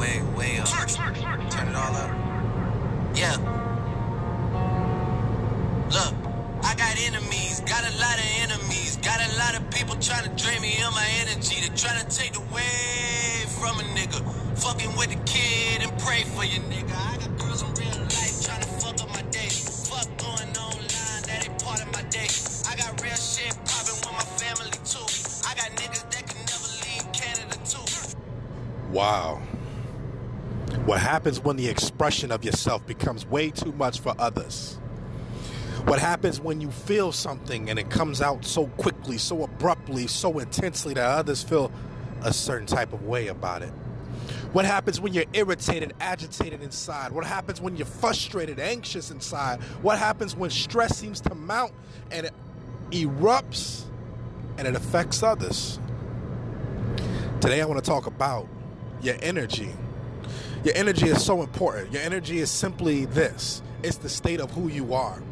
way, way up. Turn it all up. Yeah. Look, I got enemies, got a lot of enemies, got a lot of people trying to drain me of my energy. They're trying to take away from a nigga. Fucking with the kid and pray for your nigga. I got girls in real life trying to fuck up my day. Fuck going online, that ain't part of my day. I got real shit popping with my family too. I got niggas that can never leave Canada too. Wow. What happens when the expression of yourself becomes way too much for others? What happens when you feel something and it comes out so quickly, so abruptly, so intensely that others feel a certain type of way about it? What happens when you're irritated, agitated inside? What happens when you're frustrated, anxious inside? What happens when stress seems to mount and it erupts and it affects others? Today, I want to talk about your energy. Your energy is so important. Your energy is simply this it's the state of who you are.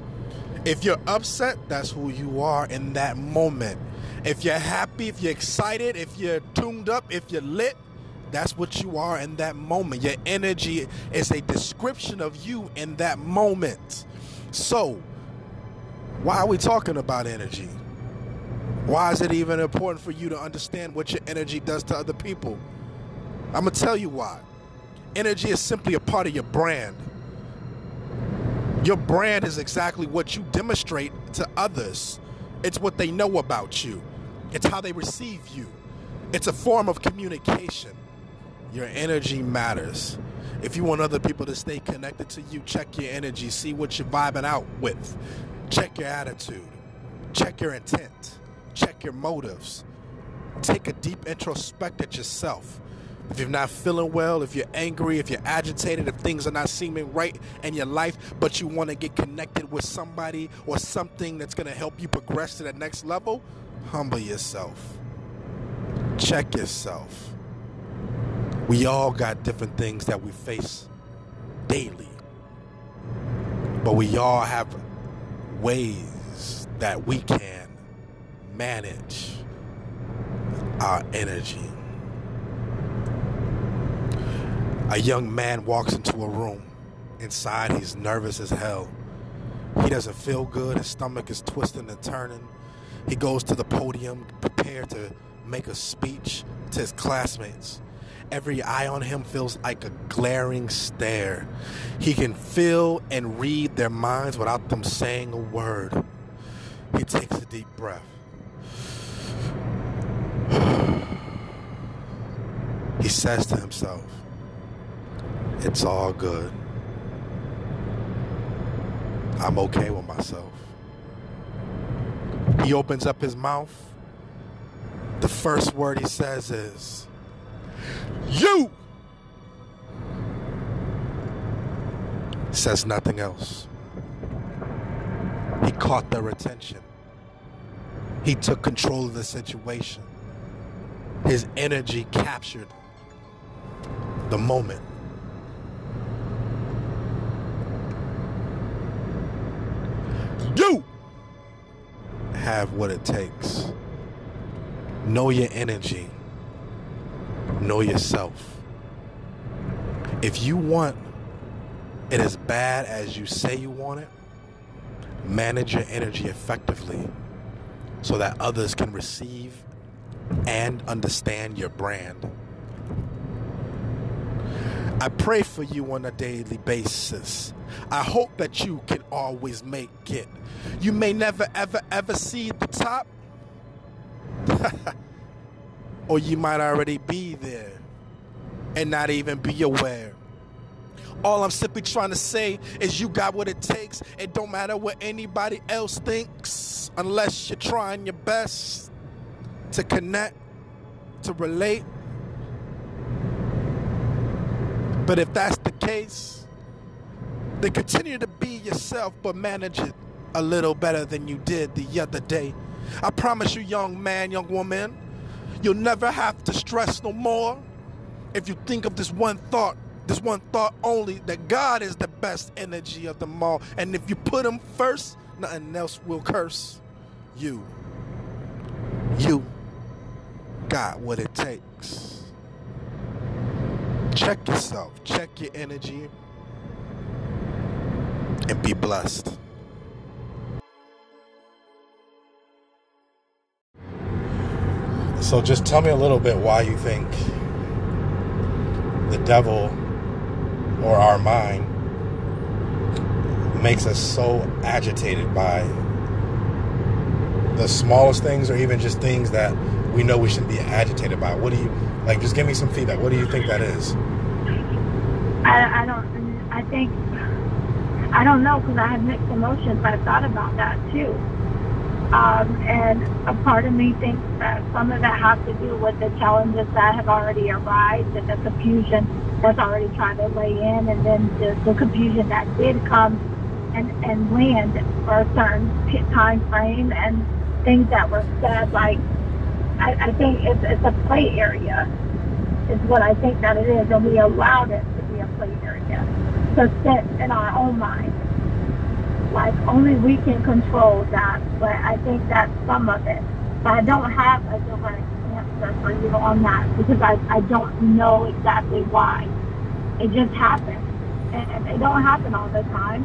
If you're upset, that's who you are in that moment. If you're happy, if you're excited, if you're tuned up, if you're lit, that's what you are in that moment. Your energy is a description of you in that moment. So, why are we talking about energy? Why is it even important for you to understand what your energy does to other people? I'm going to tell you why. Energy is simply a part of your brand. Your brand is exactly what you demonstrate to others. It's what they know about you. It's how they receive you. It's a form of communication. Your energy matters. If you want other people to stay connected to you, check your energy, see what you're vibing out with. Check your attitude. Check your intent. Check your motives. Take a deep introspect at yourself. If you're not feeling well, if you're angry, if you're agitated, if things are not seeming right in your life, but you want to get connected with somebody or something that's going to help you progress to the next level, humble yourself. Check yourself. We all got different things that we face daily, but we all have ways that we can manage our energy. A young man walks into a room. Inside, he's nervous as hell. He doesn't feel good. His stomach is twisting and turning. He goes to the podium, prepared to make a speech to his classmates. Every eye on him feels like a glaring stare. He can feel and read their minds without them saying a word. He takes a deep breath. He says to himself, It's all good. I'm okay with myself. He opens up his mouth. The first word he says is, You! Says nothing else. He caught their attention. He took control of the situation. His energy captured the moment. You have what it takes. Know your energy. Know yourself. If you want it as bad as you say you want it, manage your energy effectively so that others can receive and understand your brand. I pray for you on a daily basis. I hope that you can always make it. You may never, ever, ever see the top, or you might already be there and not even be aware. All I'm simply trying to say is you got what it takes. It don't matter what anybody else thinks unless you're trying your best to connect, to relate. But if that's the case, then continue to be yourself, but manage it a little better than you did the other day. I promise you, young man, young woman, you'll never have to stress no more if you think of this one thought this one thought only that God is the best energy of them all. And if you put him first, nothing else will curse you. You got what it takes. Check yourself, check your energy, and be blessed. So, just tell me a little bit why you think the devil or our mind makes us so agitated by the smallest things or even just things that we know we shouldn't be agitated by. What do you like? Just give me some feedback. What do you think that is? I, I don't. I think I don't know because I have mixed emotions. I've thought about that too. Um, and a part of me thinks that some of that has to do with the challenges that have already arrived and the confusion that's already trying to lay in, and then the, the confusion that did come and, and land for a certain time frame and things that were said. Like, I, I think it's, it's a play area, is what I think that it is, and we allowed it to be a play area to sit in our own mind. Like, only we can control that, but I think that's some of it. But I don't have a direct answer for you on that because I, I don't know exactly why. It just happens. And it don't happen all the time.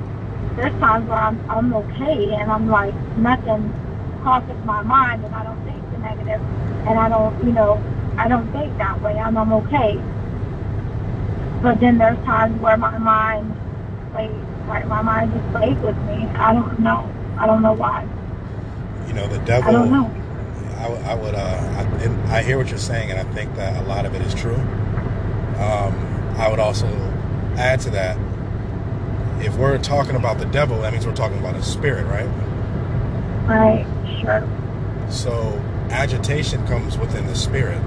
There's times where I'm, I'm okay and I'm like, nothing crosses my mind and I don't negative and I don't, you know, I don't think that way and I'm okay. But then there's times where my mind plays, like my mind just plays with me. I don't know. I don't know why. You know, the devil. I don't know. I, I would, uh, I, I hear what you're saying, and I think that a lot of it is true. Um, I would also add to that if we're talking about the devil, that means we're talking about a spirit, right? Right, sure. So agitation comes within the spirit.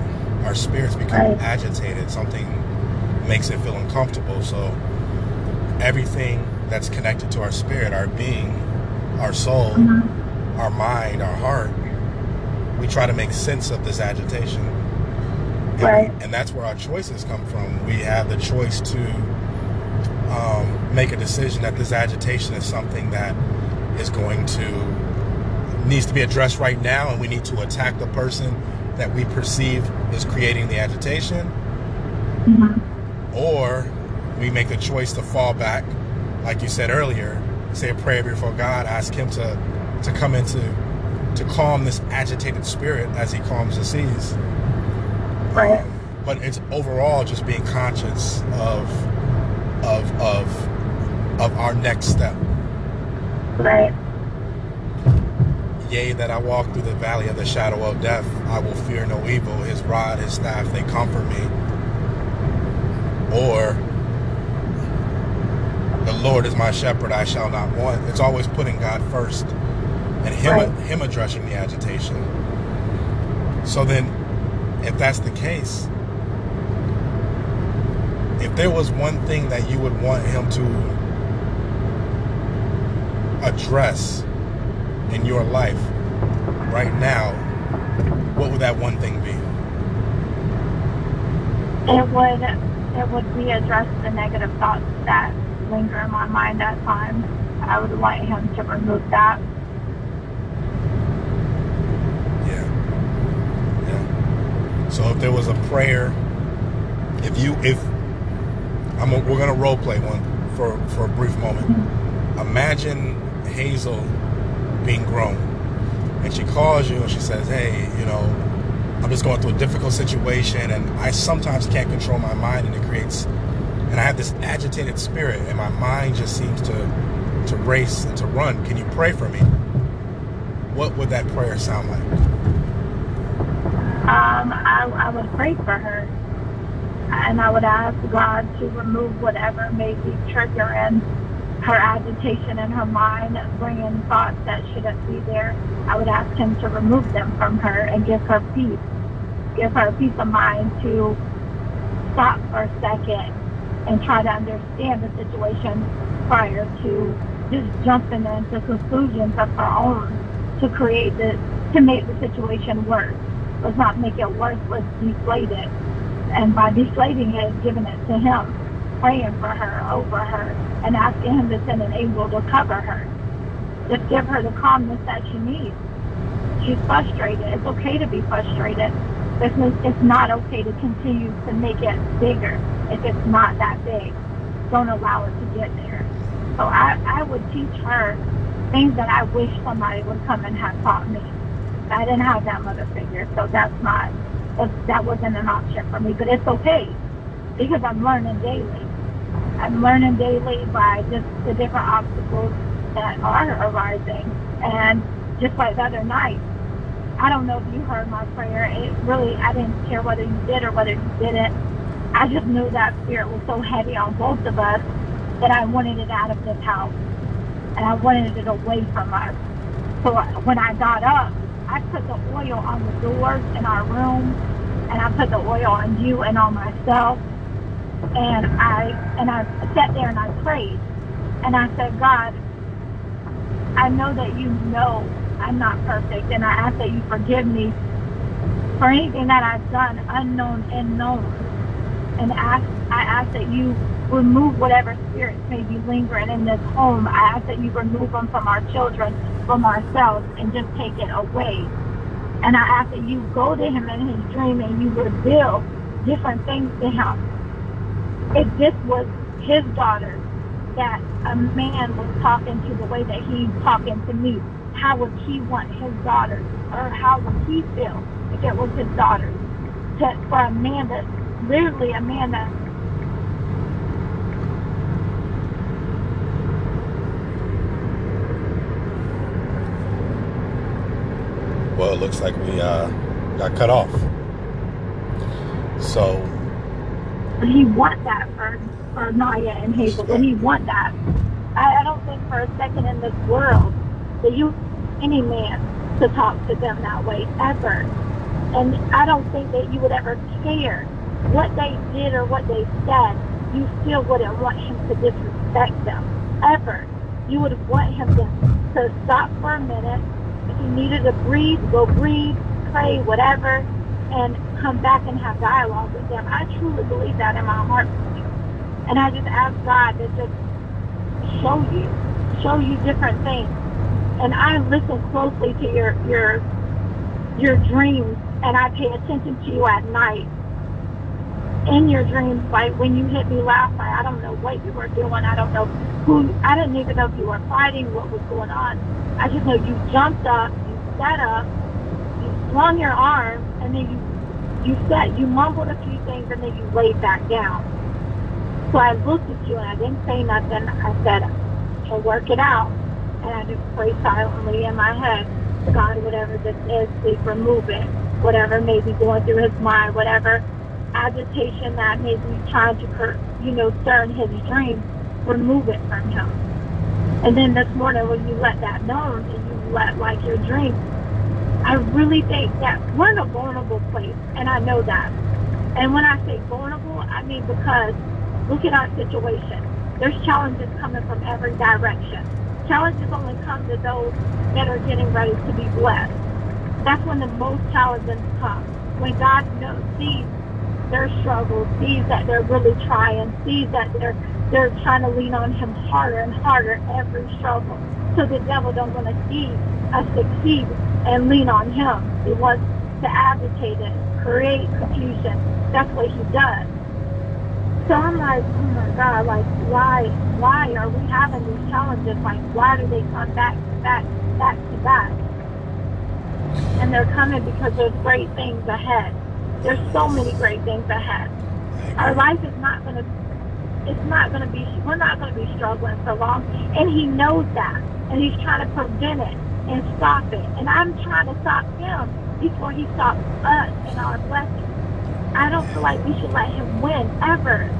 Our spirits become right. agitated. Something makes it feel uncomfortable. So everything that's connected to our spirit, our being, our soul, mm-hmm. our mind, our heart, we try to make sense of this agitation. And, right. and that's where our choices come from. We have the choice to um, make a decision that this agitation is something that is going to needs to be addressed right now, and we need to attack the person that we perceive is creating the agitation, mm-hmm. or we make the choice to fall back, like you said earlier, say a prayer before God, ask Him to to come into to calm this agitated spirit as He calms the seas. Right. Um, but it's overall just being conscious of of of of our next step. Right. Yea, that I walk through the valley of the shadow of death, I will fear no evil. His rod, his staff, they comfort me. Or the Lord is my shepherd, I shall not want. It's always putting God first and him right. him addressing the agitation. So then if that's the case, if there was one thing that you would want him to address in your life right now, what would that one thing be? It would it would be address the negative thoughts that linger in my mind at times. I would like him to remove that. Yeah. Yeah. So if there was a prayer, if you if I'm a, we're gonna role play one for for a brief moment. Mm-hmm. Imagine Hazel being grown. And she calls you and she says, hey, you know, I'm just going through a difficult situation and I sometimes can't control my mind and it creates, and I have this agitated spirit and my mind just seems to, to race and to run. Can you pray for me? What would that prayer sound like? Um, I, I would pray for her and I would ask God to remove whatever may be triggering her agitation in her mind, bringing thoughts that shouldn't be there, I would ask him to remove them from her and give her peace. Give her peace of mind to stop for a second and try to understand the situation prior to just jumping into conclusions of her own to create the to make the situation worse. Let's not make it worse, let's deflate it. And by deflating it, giving it to him praying for her, over her, and asking him to send an angel to cover her. Just give her the calmness that she needs. She's frustrated. It's okay to be frustrated. It's, not okay to continue to make it bigger if it's not that big. Don't allow it to get there. So I, I would teach her things that I wish somebody would come and have taught me. I didn't have that mother figure, so that's not, that wasn't an option for me. But it's okay because I'm learning daily. I'm learning daily by just the different obstacles that are arising. And just like the other night, I don't know if you heard my prayer. It really, I didn't care whether you did or whether you didn't. I just knew that spirit was so heavy on both of us that I wanted it out of this house. And I wanted it away from us. So when I got up, I put the oil on the doors in our room, and I put the oil on you and on myself. And I and I sat there and I prayed, and I said, God, I know that you know I'm not perfect, and I ask that you forgive me for anything that I've done, unknown and known. And ask, I ask that you remove whatever spirits may be lingering in this home. I ask that you remove them from our children, from ourselves, and just take it away. And I ask that you go to him in his dream and you reveal different things to him. If this was his daughter that a man was talking to the way that he's talking to me, how would he want his daughter, or how would he feel if it was his daughter? To, for a man that, literally a man that Well, it looks like we uh, got cut off. So. He want that for, for Naya and Hazel. He want that. I, I don't think for a second in this world that you any man to talk to them that way ever. And I don't think that you would ever care what they did or what they said. You still wouldn't want him to disrespect them ever. You would want him to, to stop for a minute if you needed to breathe, go breathe, pray, whatever, and come back and have dialogue with them. I truly believe that in my heart. And I just ask God to just show you, show you different things. And I listen closely to your your your dreams and I pay attention to you at night. In your dreams, like when you hit me last night, I don't know what you were doing. I don't know who, I didn't even know if you were fighting, what was going on. I just know you jumped up, you sat up, you swung your arm, and then you you sat, you mumbled a few things, and then you laid back down. So I looked at you and I didn't say nothing. I said, "I'll work it out," and I just prayed silently in my head, "God, whatever this is, please remove it. Whatever may be going through his mind, whatever agitation that may be trying to, you know, stir in his dreams, remove it from him." And then this morning when you let that known and you let like your dream, I really think that we're in a vulnerable place and I know that. And when I say vulnerable, I mean because look at our situation. There's challenges coming from every direction. Challenges only come to those that are getting ready to be blessed. That's when the most challenges come. When God knows, sees their struggles, sees that they're really trying, sees that they're they're trying to lean on him harder and harder every struggle. So the devil don't want to see us succeed and lean on him. He wants to agitate it, create confusion. That's what he does. So I'm like, oh my God, like why why are we having these challenges? Like why do they come back to back, back to back? And they're coming because there's great things ahead. There's so many great things ahead. Our life is not going to it's not going to be, we're not going to be struggling for long. And he knows that. And he's trying to prevent it and stop it. And I'm trying to stop him before he stops us and our blessings. I don't feel like we should let him win ever.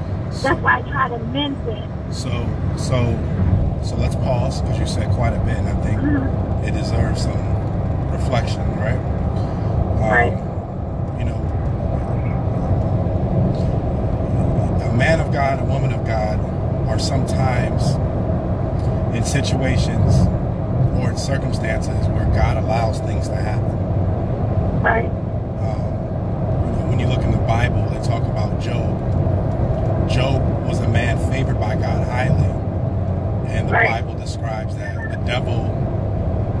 That's why I try to mend it. So, so, so let's pause because you said quite a bit. And I think mm-hmm. it deserves some reflection, right? Um, right You know, a man of God, a woman of God are sometimes in situations or in circumstances where God allows things to happen. Right. Um, when you look in the Bible, they talk about Job. Job was a man favored by God highly. And the right. Bible describes that the devil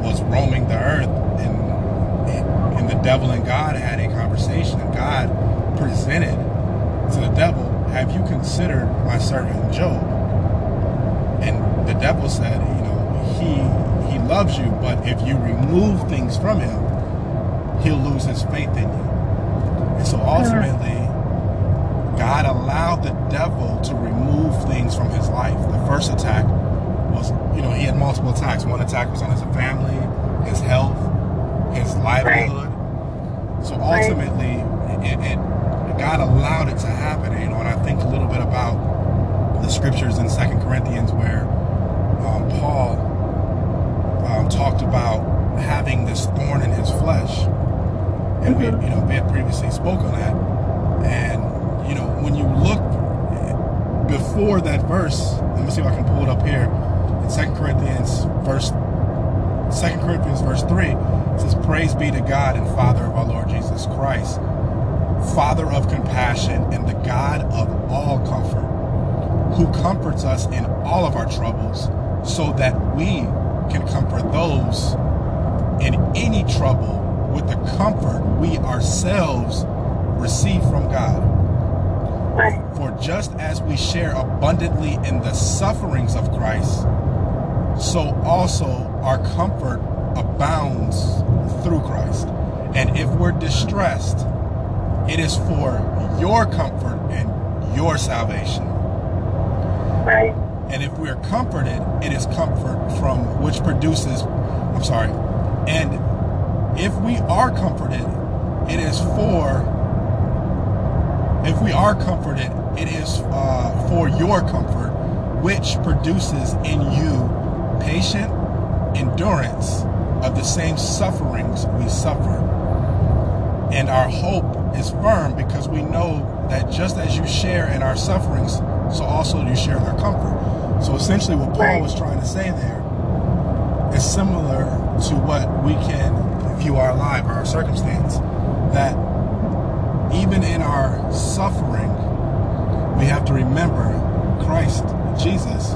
was roaming the earth and, and the devil and God had a conversation, and God presented to the devil, Have you considered my servant Job? The devil said, You know, he he loves you, but if you remove things from him, he'll lose his faith in you. And so ultimately, God allowed the devil to remove things from his life. The first attack was, you know, he had multiple attacks. One attack was on his family, his health, his livelihood. So ultimately, it, it, God allowed it to happen. You know, and I think a little bit about the scriptures in Second Corinthians where Paul um, talked about having this thorn in his flesh, and we, Mhm. you know, we had previously spoke on that. And you know, when you look before that verse, let me see if I can pull it up here. In Second Corinthians verse Second Corinthians verse 3 it says, Praise be to God and Father of our Lord Jesus Christ, Father of compassion and the God of all comfort, who comforts us in all of our troubles, so that we can comfort those in any trouble with the comfort we ourselves receive from God. For just as we share abundantly in the sufferings of Christ, so also our comfort abounds through Christ. And if we're distressed, it is for your comfort and your salvation. Right. And if we're comforted, it is comfort from which produces, I'm sorry, and if we are comforted, it is for, if we are comforted, it is uh, for your comfort, which produces in you patient endurance of the same sufferings we suffer. And our hope is firm because we know that just as you share in our sufferings, so also you share in our comfort. So essentially, what Paul was trying to say there is similar to what we can view our life or our circumstance. That even in our suffering, we have to remember Christ, Jesus,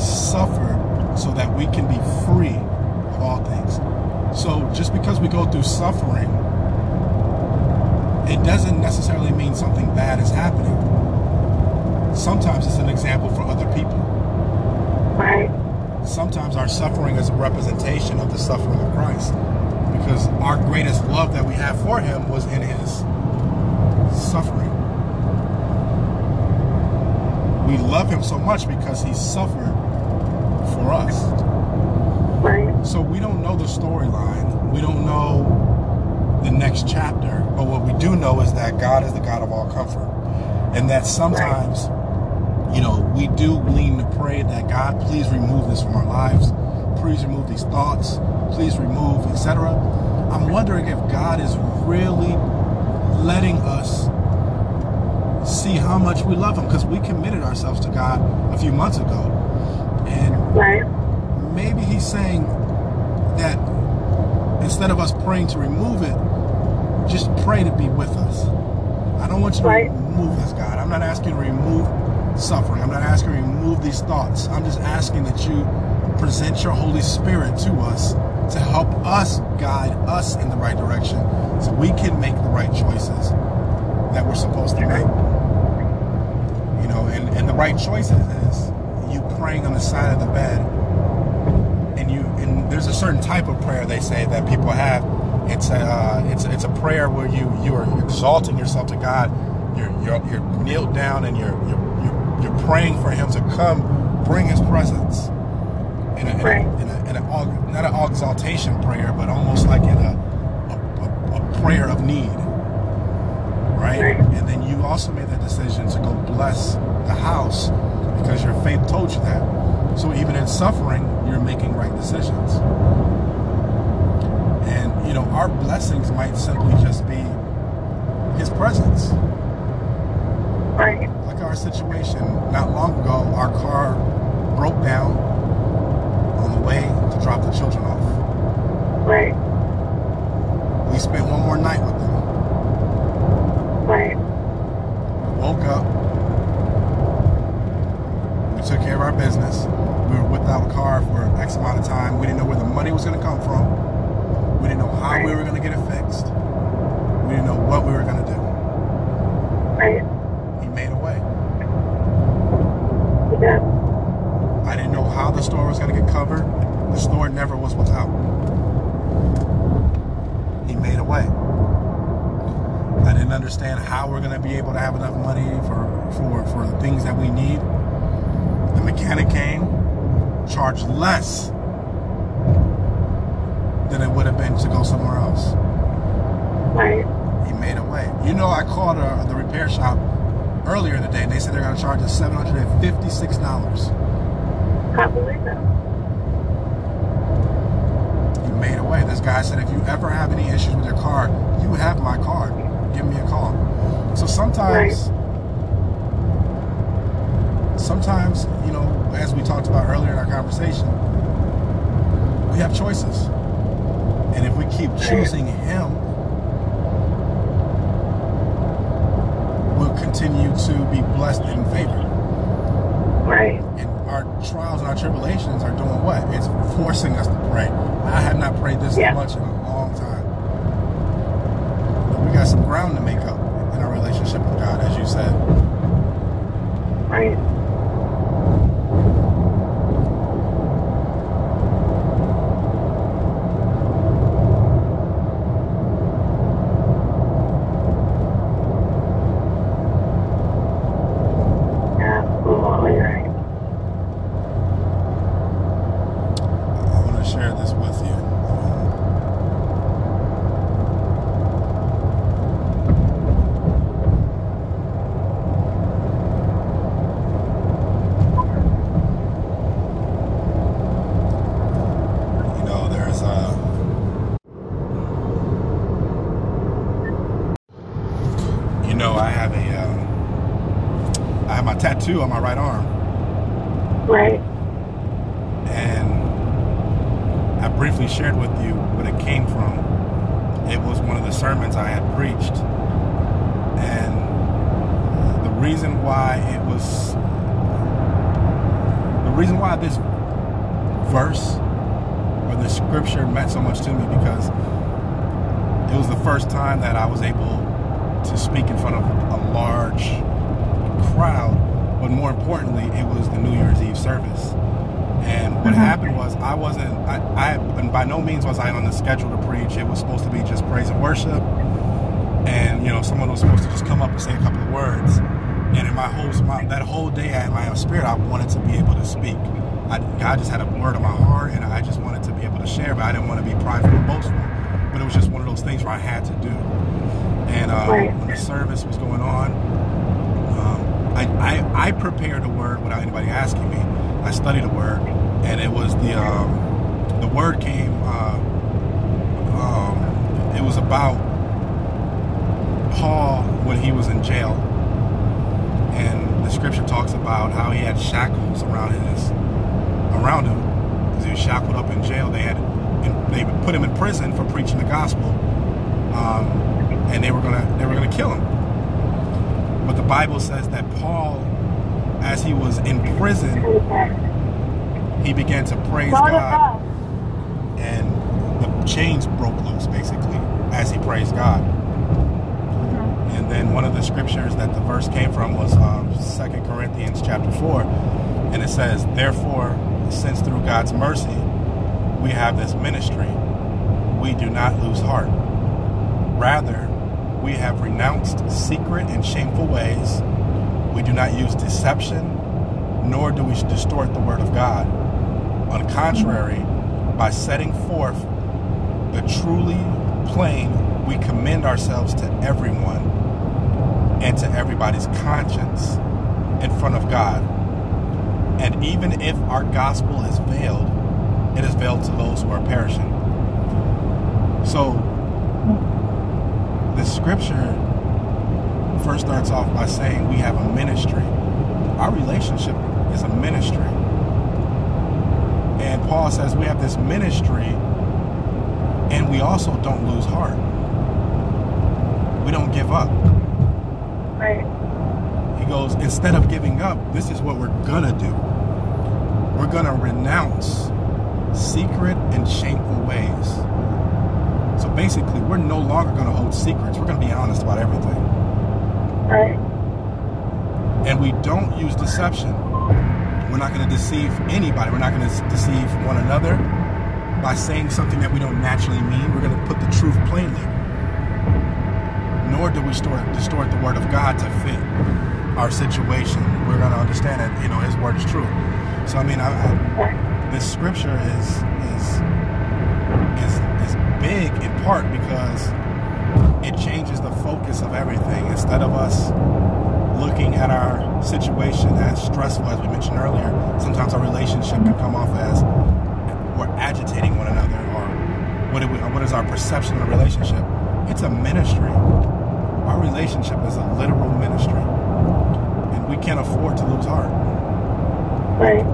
suffered so that we can be free of all things. So just because we go through suffering, it doesn't necessarily mean something bad is happening. Sometimes it's an example for other people. Sometimes our suffering is a representation of the suffering of Christ. Because our greatest love that we have for him was in his suffering. We love him so much because he suffered for us. Right. So we don't know the storyline. We don't know the next chapter. But what we do know is that God is the God of all comfort. And that sometimes, you know, we do lean to pray that God, please remove this from our lives. Please remove these thoughts. Please remove, etc. I'm wondering if God is really letting us see how much we love him because we committed ourselves to God a few months ago. And Right. maybe he's saying that instead of us praying to remove it, just pray to be with us. I don't want you to Right. remove this, God. I'm not asking to remove suffering. I'm not asking you to remove these thoughts. I'm just asking that you present your Holy Spirit to us to help us guide us in the right direction so we can make the right choices that we're supposed to make. You know, and, and the right choices is you praying on the side of the bed and you and there's a certain type of prayer they say that people have. It's a uh, it's it's a prayer where you you are exalting yourself to God. You're you're, you're kneeled down and you're, you're praying for Him to come bring His presence. In a, in a, in a, in a not an exaltation prayer, but almost like in a a, prayer of need, right? Right. And then you also made the decision to go bless the house because your faith told you that. So even in suffering, you're making right decisions. And you know, our blessings might simply just be his presence. Right. Our situation not long ago, our car broke down on the way to drop the children off. Right. We spent one more night with them. Right. woke up. We took care of our business. We were without a car for X amount of time. We didn't know where the money was going to come from. We didn't know how we were going to get it fixed. We didn't know what we were going to do. Right. He made a way. Yeah. I didn't know how the store was going to get covered. The store never was without. He made a way. I didn't understand how we're going to be able to have enough money for, for, for the things that we need. The mechanic came, charged less than it would have been to go somewhere else. Right. He made a way. You know, I called uh, the repair shop earlier in the day, and they said they're going to charge us $756. Can't believe. He made a way. This guy said, if you ever have any issues with your car, you have my card. Give me a call. So sometimes, sometimes, you know, as we talked about earlier in our conversation, we have choices. And if we keep choosing him, we'll continue to be blessed and favored. Right. And our trials and our tribulations are doing what? It's forcing us to pray. I have not prayed this Yeah. much in a long time. Some ground to make up in our relationship with God, as you said. Right. Absolutely right. I want to share this with you. You know, there's uh You know, I have a uh, I have my tattoo on my right arm. Right. and I briefly shared with you what it came from. It was one of the sermons I had preached, and the reason why it was the reason why this verse or this scripture meant so much to me because it was the first time that I was able to speak in front of a large crowd, but more importantly, it was the New Year's Eve service. And what happened was I wasn't I, I and by no means was I on the schedule to preach. It was supposed to be just praise and worship. And you know, someone was supposed to just come up and say a couple of words. And in my whole my, that whole day in my spirit, I wanted to be able to speak. I, God just had a word on my heart, and I just wanted to be able to share. But I didn't want to be prideful or boastful. But it was just one of those things where I had to do. And um, when the service was going on, I, I I prepared a word without anybody asking me. I studied a word, and it was the um, the word came. Uh, um, it was about Paul when he was in jail, and the scripture talks about how he had shackles around his around him he was shackled up in jail. They had they put him in prison for preaching the gospel, um, and they were gonna they were gonna kill him. But the Bible says that Paul, as he was in prison, he began to praise God, and the chains broke loose basically as he praised God. And then one of the scriptures that the verse came from was um, 2 Corinthians chapter 4. And it says, Therefore, since through God's mercy we have this ministry, we do not lose heart. Rather, we have renounced secret and shameful ways. We do not use deception, nor do we distort the word of God. On the contrary, by setting forth the truly plain, we commend ourselves to everyone and to everybody's conscience in front of God. And even if our gospel is veiled, it is veiled to those who are perishing. So, scripture first starts off by saying we have a ministry. Our relationship is a ministry. And Paul says we have this ministry and we also don't lose heart. We don't give up. Right. He goes, instead of giving up, this is what we're gonna do. We're gonna renounce secret and shameful ways. So basically, we're no longer going to hold secrets. We're going to be honest about everything. Right. And we don't use deception. We're not going to deceive anybody. We're not going to deceive one another by saying something that we don't naturally mean. We're going to put the truth plainly. Nor do we distort, distort the word of God to fit our situation. We're going to understand that you know His word is true. So I mean, I, I, this scripture is is big in part because it changes the focus of everything. Instead of us looking at our situation as stressful, as we mentioned earlier, sometimes our relationship can come off as we're agitating one another, or what, we, what is our perception of a relationship? It's a ministry. Our relationship is a literal ministry, and we can't afford to lose heart. Right.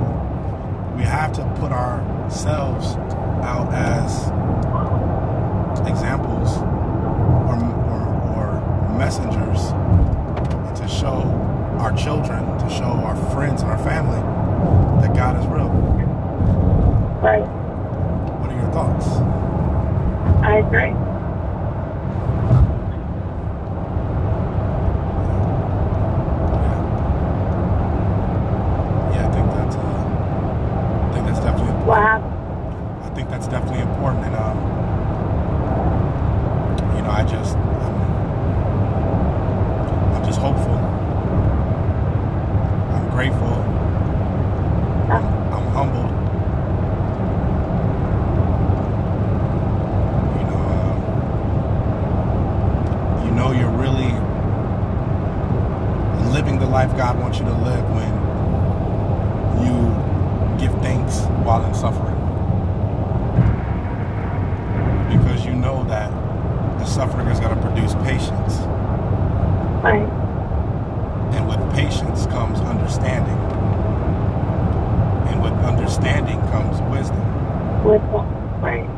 We have to put ourselves out as examples or, or, or messengers to show our children, to show our friends and our family that God is real. Right. What are your thoughts? I agree. Yeah. Yeah, I think that's uh, I think that's definitely What happened? I think that's definitely important, and um, you know, I just I'm, I'm just hopeful. I'm grateful. I'm, I'm humbled. You know, um, you know, you're really living the life God wants you to live when you give thanks while in suffering because you know that the suffering is going to produce patience. Right. And with patience comes understanding. And with understanding comes wisdom. With right.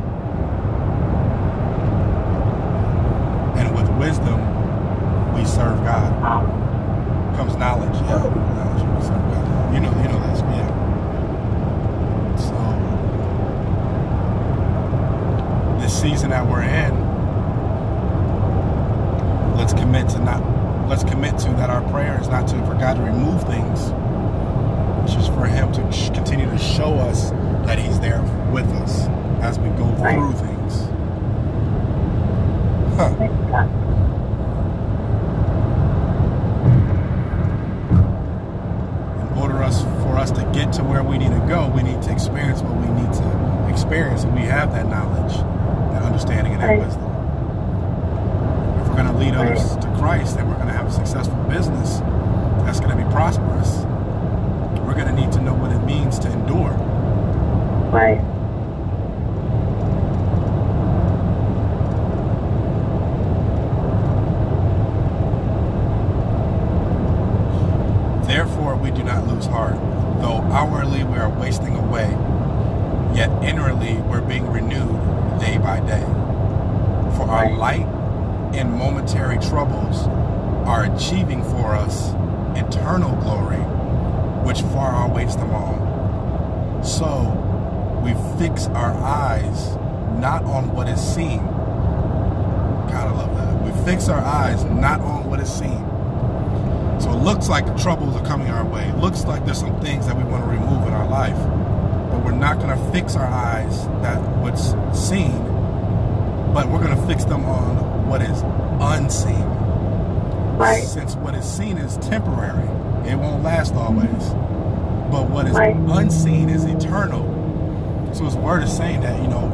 His word is saying that, you know,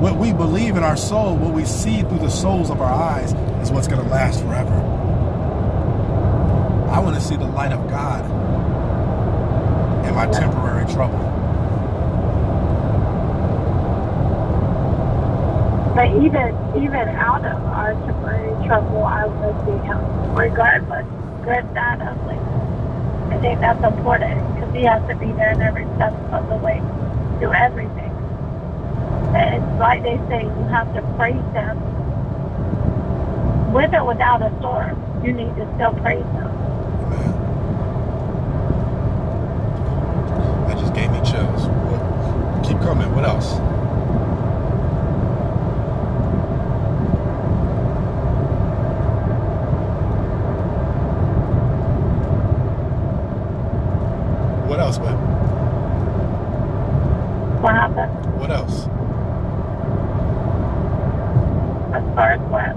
what we believe in our soul, what we see through the souls of our eyes, is what's going to last forever. I want to see the light of God in my temporary trouble. But even even out of our temporary trouble, I will see him regardless, good, bad, ugly. I think that's important because he has to be there in every step of the way, do everything. And it's like they say, you have to praise him. With or without a storm, you need to still praise him. Amen. That just gave me chills. Keep coming. What else? flip.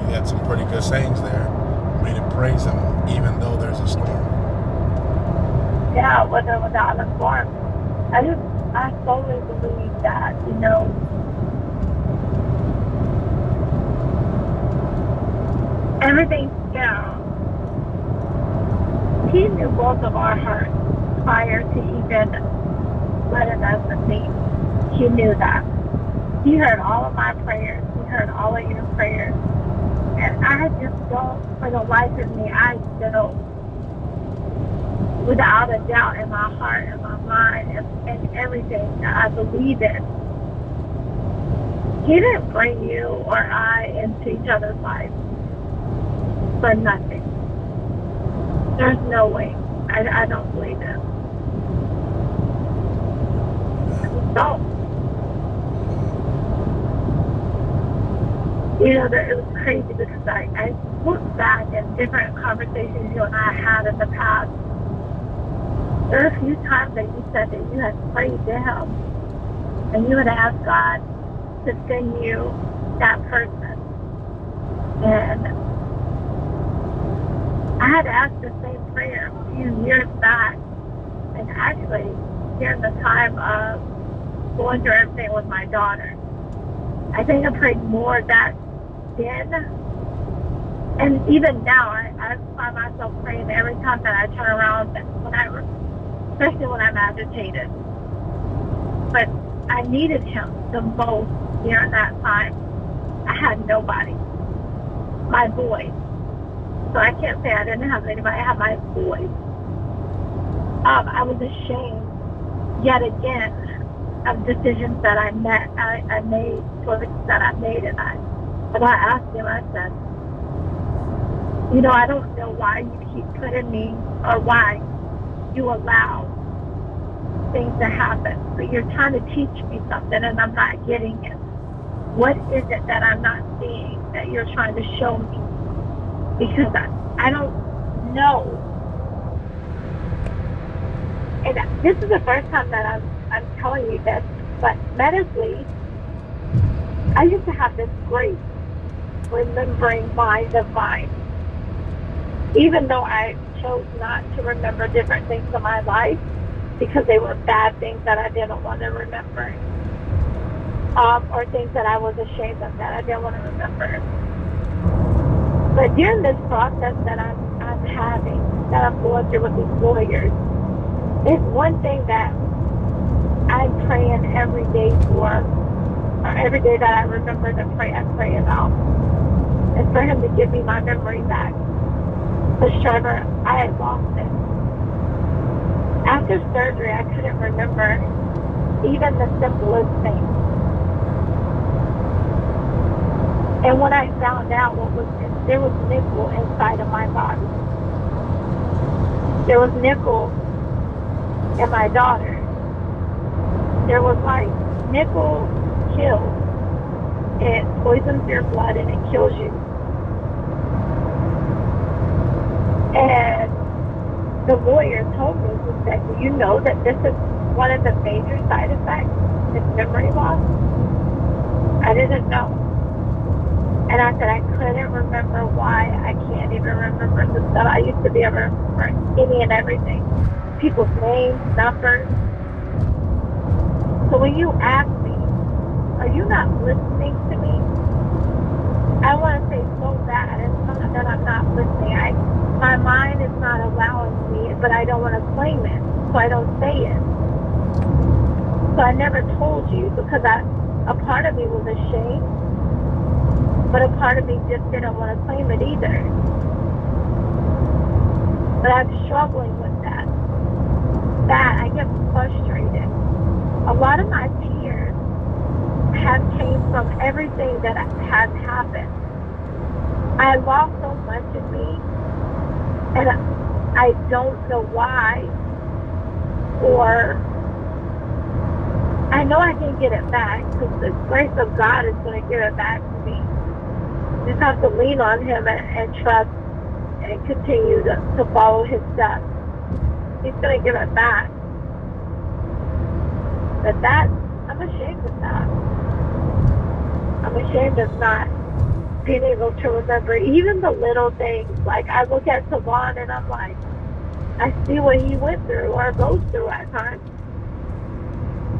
You had some pretty good sayings there. Way to praise him, even though there's a storm. Yeah, with or without a storm. I just, I solely believe that, you know, everything, you know, he knew both of our hearts prior to even letting us meet. He knew that. He heard all of my prayers. He heard all of your prayers. And I just don't, for the life of me, I still, without a doubt in my heart and my mind and, and everything that I believe in, he didn't bring you or I into each other's lives for nothing. There's no way. I, I don't believe it. Don't. You know, that it was crazy because I, I look back at different conversations you and I had in the past. There were a few times that you said that you had prayed to him and you had asked God to send you that person. And I had asked the same prayer a few years back. And actually, during the time of going through everything with my daughter, I think I prayed more that then. And even now, I, I find myself praying every time that I turn around, when I, especially when I'm agitated. But I needed him the most during that time. I had nobody. My boys. So I can't say I didn't have anybody. I had my boys. Um, I was ashamed yet again of decisions that I met, I, I made, choices that I made, and I, and I asked him. I said, you know, I don't know why you keep putting me, or why you allow things to happen, but you're trying to teach me something, and I'm not getting it. What is it that I'm not seeing that you're trying to show me? Because I, I don't know. And this is the first time that I'm, I'm telling you this, but medically, I used to have this great remembering mind of mine. Even though I chose not to remember different things in my life because they were bad things that I didn't want to remember. Um, or things that I was ashamed of that I didn't want to remember. But during this process that I'm, I'm having, that I'm going through with these lawyers, it's one thing that I'm praying every day for, or every day that I remember to pray, I pray about. is for him to give me my memory back. Because Trevor, I had lost it. After surgery, I couldn't remember even the simplest things. And when I found out what was there was nickel inside of my body. There was nickel in my daughter. There was like nickel kills. It poisons your blood and it kills you. And the lawyer told me, he said, do you know that this is one of the major side effects? Is memory loss? I didn't know. And I said, I couldn't remember why. I can't even remember the stuff. I used to be able to remember any and everything. People's names, numbers. So when you ask me, are you not listening to me? I want to say so bad. It's not that I'm not listening. I, my mind is not allowing me, but I don't want to claim it. So I don't say it. So I never told you because I, a part of me was ashamed but a part of me just didn't want to claim it either. But I'm struggling with that. That I get frustrated. A lot of my tears have came from everything that has happened. I lost so much of me, and I don't know why, or I know I can get it back because the grace of God is going to give it back to me just have to lean on him and, and trust and continue to, to follow his steps. He's going to give it back. But that, I'm ashamed of that. I'm ashamed of not being able to remember even the little things. Like I look at Savon and I'm like, I see what he went through or goes through at times.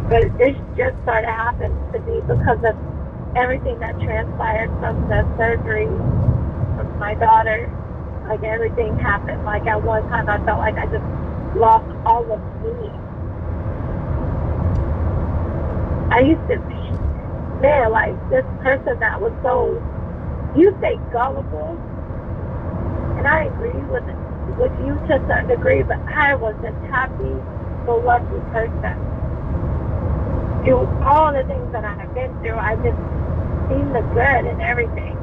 But this just started happening to me because of everything that transpired from the surgery from my daughter. Like everything happened. Like at one time I felt like I just lost all of me. I used to be, man, like this person that was so, you say gullible, and I agree with with you to a certain degree, but I was a happy, go lucky person. Through all the things that I have been through. I just seen the good in everything.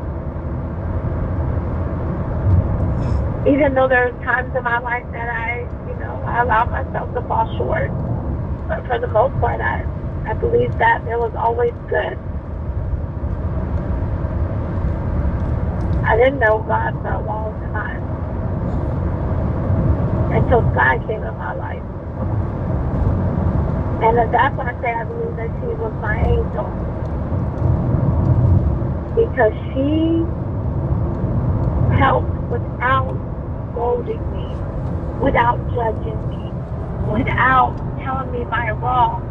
Even though there times in my life that I, you know, I allowed myself to fall short, but for the most part, I I believe that there was always good. I didn't know God for a long time until God came in my life. And that's why I say I believe that He was my angel. Because she helped without scolding me, without judging me, without telling me my wrong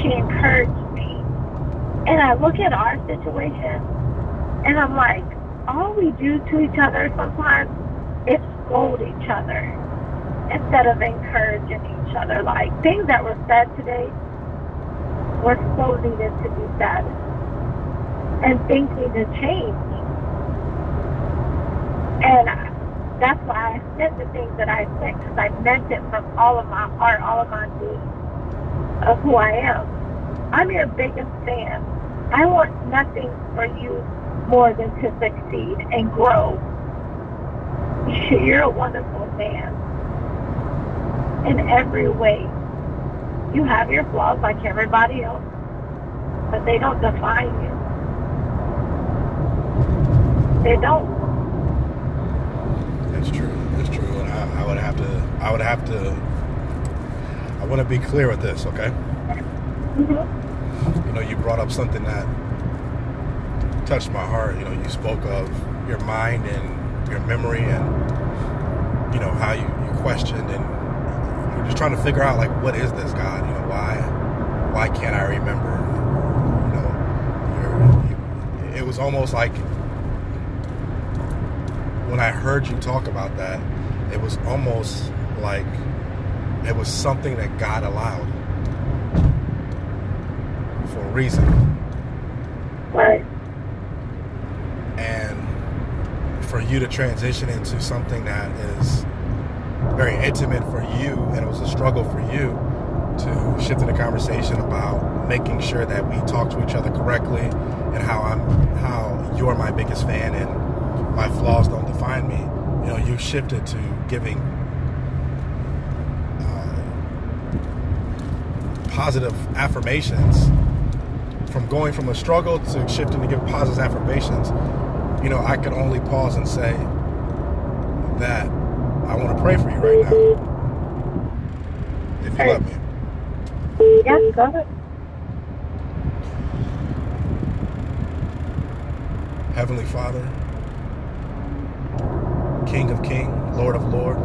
she encouraged me. And I look at our situation and I'm like, all we do to each other sometimes is scold each other instead of encouraging each other. Like things that were said today were needed to be said. And things need to change. And that's why I said the things that I said because I meant it from all of my heart, all of my being of who I am. I'm your biggest fan. I want nothing for you more than to succeed and grow. You're a wonderful man in every way. You have your flaws like everybody else, but they don't define you. They don't. That's true. That's true. And I, I would have to. I would have to I want to be clear with this, okay? Mm-hmm. You know, you brought up something that touched my heart. You know, you spoke of your mind and your memory and, you know, how you, you questioned and you're just trying to figure out, like, what is this God? You know, why, why can't I remember? You know, you, it was almost like when I heard you talk about that, it was almost like it was something that God allowed for a reason. Right. And for you to transition into something that is very intimate for you, and it was a struggle for you to shift in the conversation about making sure that we talk to each other correctly and how I'm how you're my biggest fan and my flaws don't define me. You know, you shifted to giving uh, positive affirmations. From going from a struggle to shifting to give positive affirmations you know i can only pause and say that i want to pray for you right now. If you let me. Yes go ahead. Heavenly father king of king lord of lord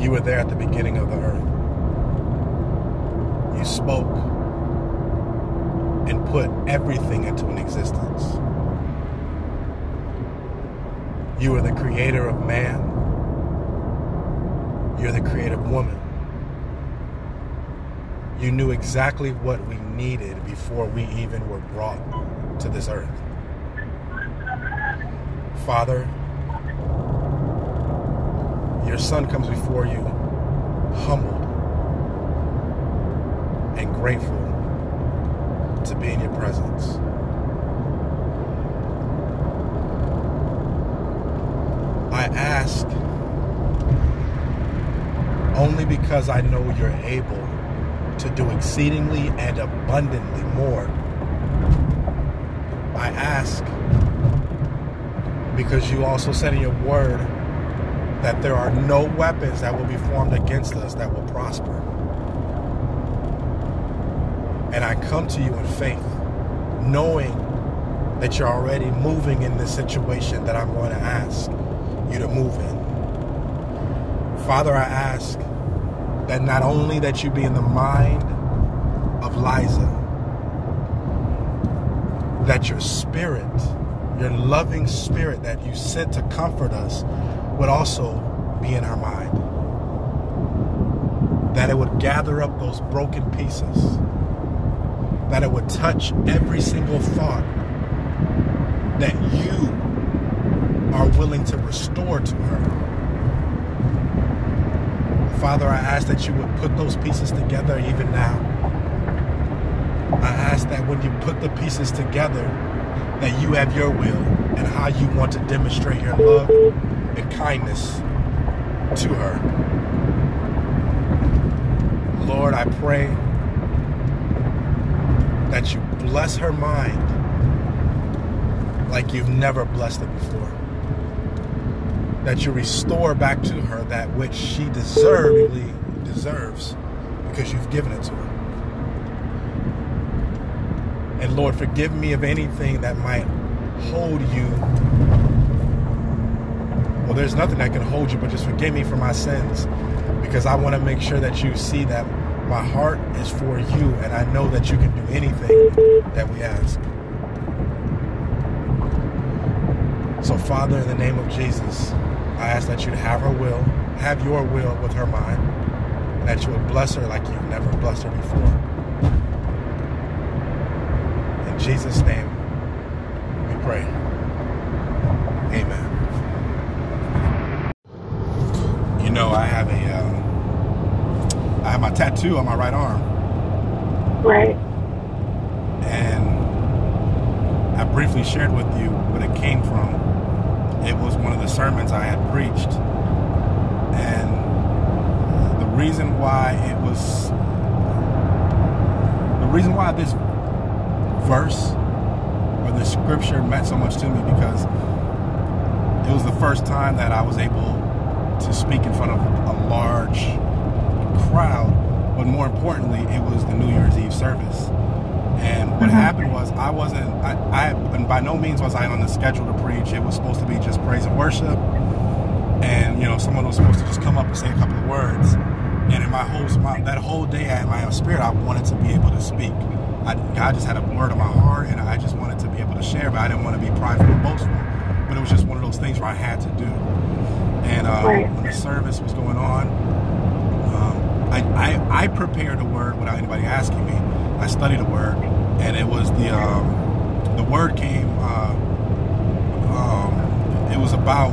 You were there at the beginning of the earth. You spoke and put everything into an existence. You are the creator of man. You're the creative woman. You knew exactly what we needed before we even were brought to this earth. Father, your son comes before you humbled and grateful to be in your presence. I ask only because I know you're able to do exceedingly and abundantly more. I ask because you also said in your word that there are no weapons that will be formed against us that will prosper. And I come to you in faith, knowing that you're already moving in this situation that I'm going to ask you to move in. Father, I ask that not only that you be in the mind of Liza, that your spirit, your loving spirit that you sent to comfort us, would also be in her mind. That it would gather up those broken pieces. That it would touch every single thought that you are willing to restore to her. Father, I ask that you would put those pieces together even now. I ask that when you put the pieces together, that you have your will and how you want to demonstrate your love and kindness to her. Lord, I pray that you bless her mind like you've never blessed it before. That you restore back to her that which she deservedly deserves because you've given it to her. And Lord, forgive me of anything that might hold you. Well, there's nothing that can hold you, but just forgive me for my sins because I want to make sure that you see that my heart is for you and I know that you can do anything that we ask. So, Father, in the name of Jesus, I ask that you'd have her will, have your will with her mind, and that you would bless her like you've never blessed her before. In Jesus' name, we pray. Amen. You know, I have a, um, I have my tattoo on my right arm, Right. and I briefly shared with you what it came from. It was one of the sermons I had preached, and the reason why it was, the reason why this verse or the scripture meant so much to me because it was the first time that I was able to speak in front of a large crowd, but more importantly, it was the New Year's Eve service. And what Mhm. happened was I wasn't, I, I, and by no means was I on the schedule to preach. It was supposed to be just praise and worship. And, you know, someone was supposed to just come up and say a couple of words. And in my whole, my, that whole day in my spirit, I wanted to be able to speak. I, God just had a word on my heart and I just wanted to be able to share, but I didn't want to be prideful or boastful. But it was just one of those things where I had to do. And uh, Right. when the service was going on, um, I, I, I prepared a word without anybody asking me. I studied a word, and it was the um, the word came. Uh, um, it was about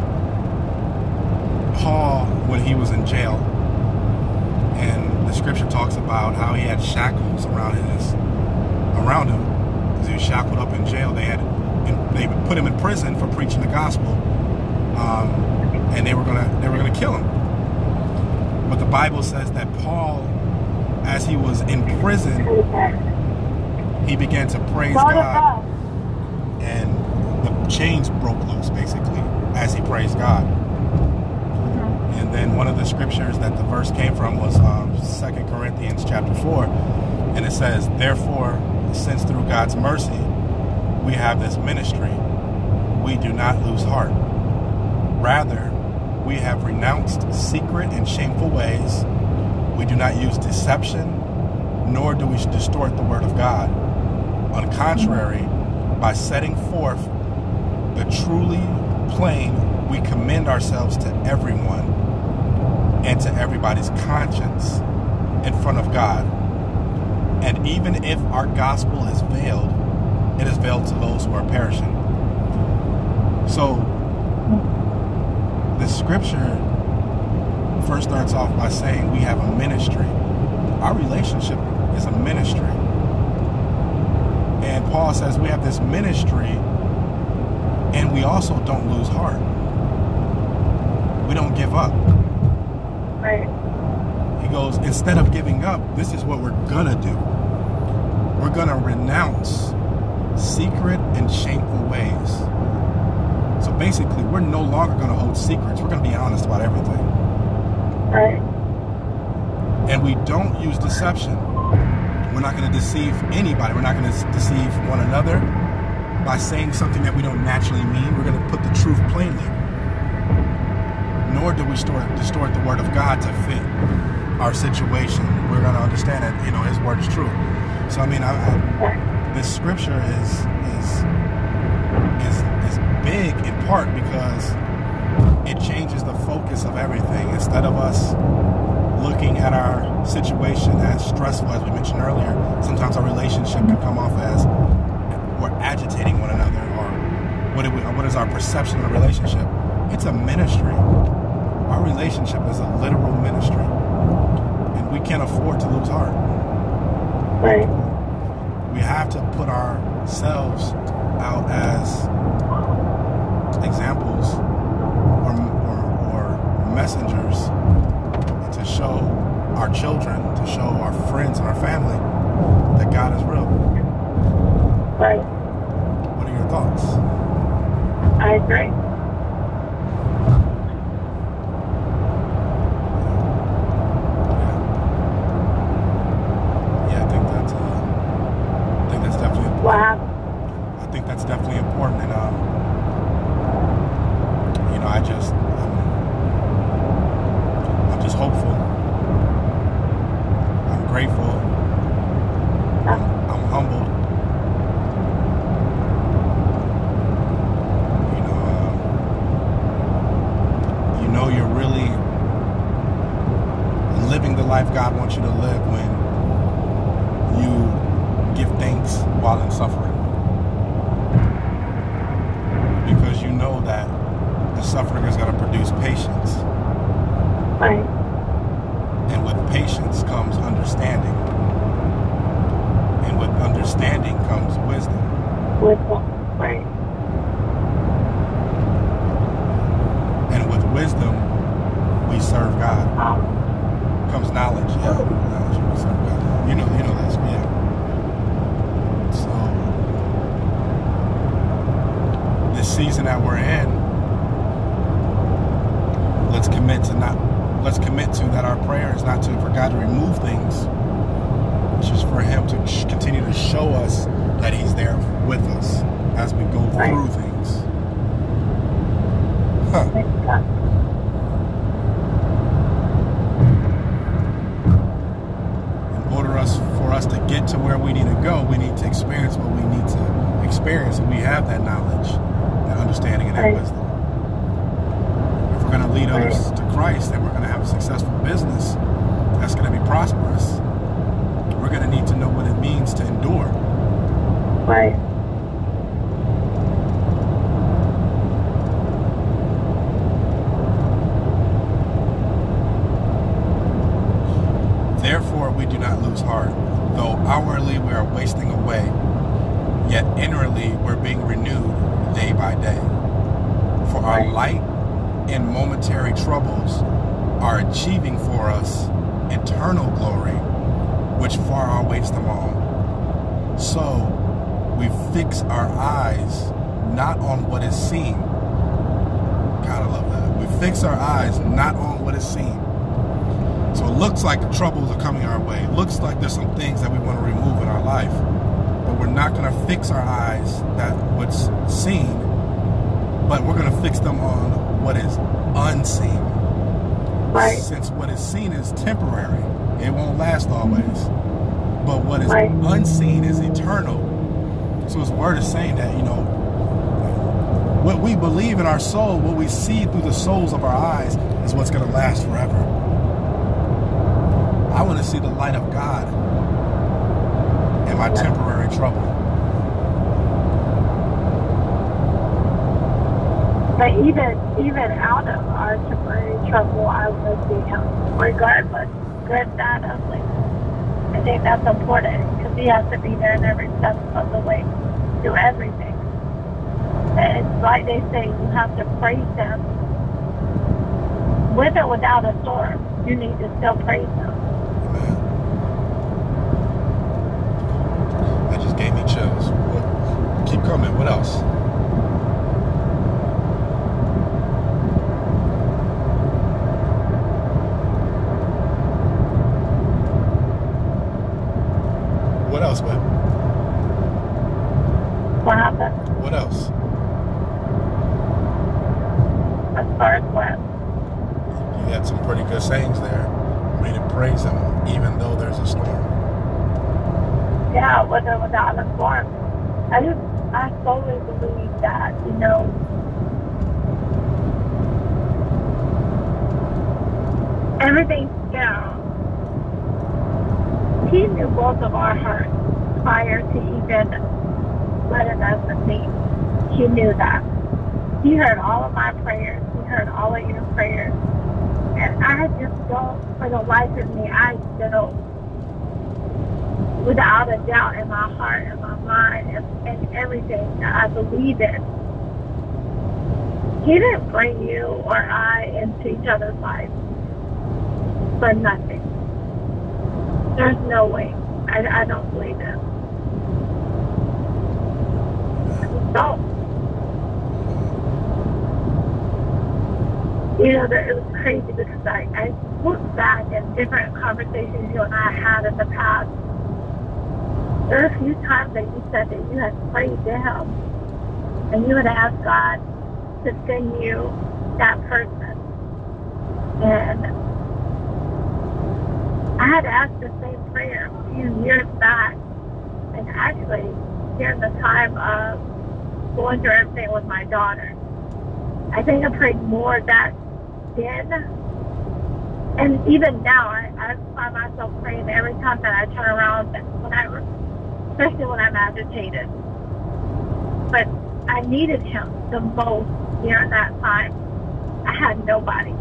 Paul when he was in jail, and the scripture talks about how he had shackles around his around him because he was shackled up in jail. They had they put him in prison for preaching the gospel, um, and they were gonna they were gonna kill him. But the Bible says that Paul, as he was in prison, he began to praise God, and the chains broke loose basically as he praised God. And then one of the scriptures that the verse came from was um, 2 Corinthians chapter 4. And it says, Therefore, since through God's mercy we have this ministry, we do not lose heart. Rather, we have renounced secret and shameful ways. We do not use deception, nor do we distort the word of God. On the contrary, by setting forth the truly plain, we commend ourselves to everyone and to everybody's conscience in front of God. And even if our gospel is veiled, it is veiled to those who are perishing. So, the scripture first starts off by saying we have a ministry. Our relationship is a ministry. And Paul says we have this ministry and we also don't lose heart. We don't give up. Right. He goes, instead of giving up, this is what we're gonna do. We're gonna renounce secret and shameful ways. So basically, we're no longer gonna hold secrets. We're gonna be honest about everything. Right. And we don't use deception, We're not going to deceive anybody. We're not going to deceive one another by saying something that we don't naturally mean. We're going to put the truth plainly. Nor do we distort, distort the word of God to fit our situation. We're going to understand that you know His word is true. So I mean, I, I, this scripture is is is is big in part because it changes the focus of everything. Instead of us looking at our situation as stressful, as we mentioned earlier, sometimes our relationship can come off as we're agitating one another, or what, we, what is our perception of a relationship? It's a ministry. Our relationship is a literal ministry, and we can't afford to lose heart. Right. We have to put ourselves out as examples or, or, or messengers to show our children, to show our friends and our family that God is real. Right. What are your thoughts? I agree. Yeah. Yeah, I think that's uh, I think that's definitely important. What happened? I think that's definitely important, and um, you know, I just I'm, I'm just hopeful. I'm grateful. I'm, I'm humbled. You know, um, you know, you're really living the life God wants you to live when you give thanks while in suffering because you know that the suffering is going to produce patience. Right. And with patience comes understanding. And with understanding comes wisdom. Wisdom. Right. And with wisdom, we serve God. Comes knowledge. Yeah. Knowledge. You know, you know that's yeah. So this season that we're in, let's commit to not let's commit to that our prayer is not to for God to remove things. It's just for him to continue to show us that he's there with us as we go through things. Huh. thank God. in order us for us to get to where we need to go, we need to experience what we need to experience, and we have that knowledge, that understanding, and that Right. wisdom. If we're going to lead others to Christ, and we're going to have a successful business that's going to be prosperous, we're going to need to know what it means to endure. Right. Therefore, we do not lose heart, though outwardly we are wasting away, yet inwardly we're being renewed day by day. For our light and momentary troubles are achieving for us eternal glory, which far outweighs them all. So we fix our eyes not on what is seen. God, I love that. We fix our eyes not on what is seen. So it looks like the troubles are coming our way. It looks like there's some things that we want to remove in our life. But we're not going to fix our eyes that what's seen, but we're going to fix them on what is unseen. Right. Since what is seen is temporary, it won't last always. But what is Right. unseen is eternal. So his word is saying that, you know, what we believe in our soul, what we see through the souls of our eyes, is what's going to last forever. Want to see the light of God in my temporary trouble. But even even out of our temporary trouble, I will see him regardless, good, bad, ugly. I think that's important because he has to be there in every step of the way through everything. And it's like they say, you have to praise him. With or without a storm, you need to still praise him. Amen. That just gave me chills. What, else? What else? What happened? What else? As far as what? You had some pretty good sayings there. Way to praise him, even though there's a storm. Yeah, with or without a form. I just, I solely believe that, you know, everything, you know, he knew both of our hearts prior to even letting us meet. He knew that. He heard all of my prayers. He heard all of your prayers. And I just don't, me, I don't, without a doubt in my heart and my mind and, and everything that I believe in, he didn't bring you or I into each other's lives for nothing. There's no way. I, I don't believe it. Don't. You know, that it was crazy look back and different conversations you and I had in the past. There are a few times that you said that you had prayed to him and you had asked God to send you that person. And I had asked the same prayer a few years back, and actually during the time of going through everything with my daughter. I think I prayed more that then, and even now, I, I find myself praying every time that I turn around when I, especially when I'm agitated. But I needed him the most during that time. I had nobody.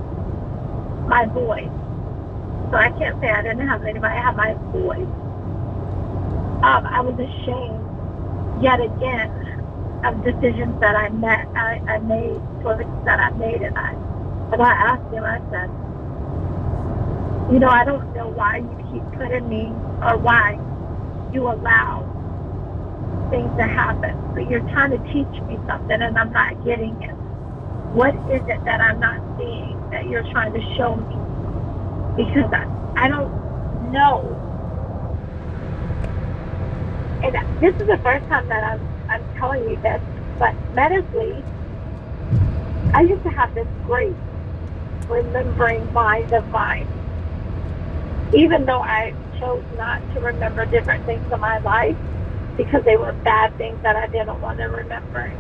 My boys. So I can't say I didn't have anybody. I had my boys. Um, I was ashamed yet again of decisions that I met, I, I made, choices that I made, and I, and I asked him. I said, you know, I don't know why you keep putting me, or why you allow things to happen, but you're trying to teach me something, and I'm not getting it. What is it that I'm not seeing that you're trying to show me? Because I, I don't know. And this is the first time that I'm, I'm telling you this, but medically, I used to have this great remembering my divine. Even though I chose not to remember different things in my life because they were bad things that I didn't want to remember.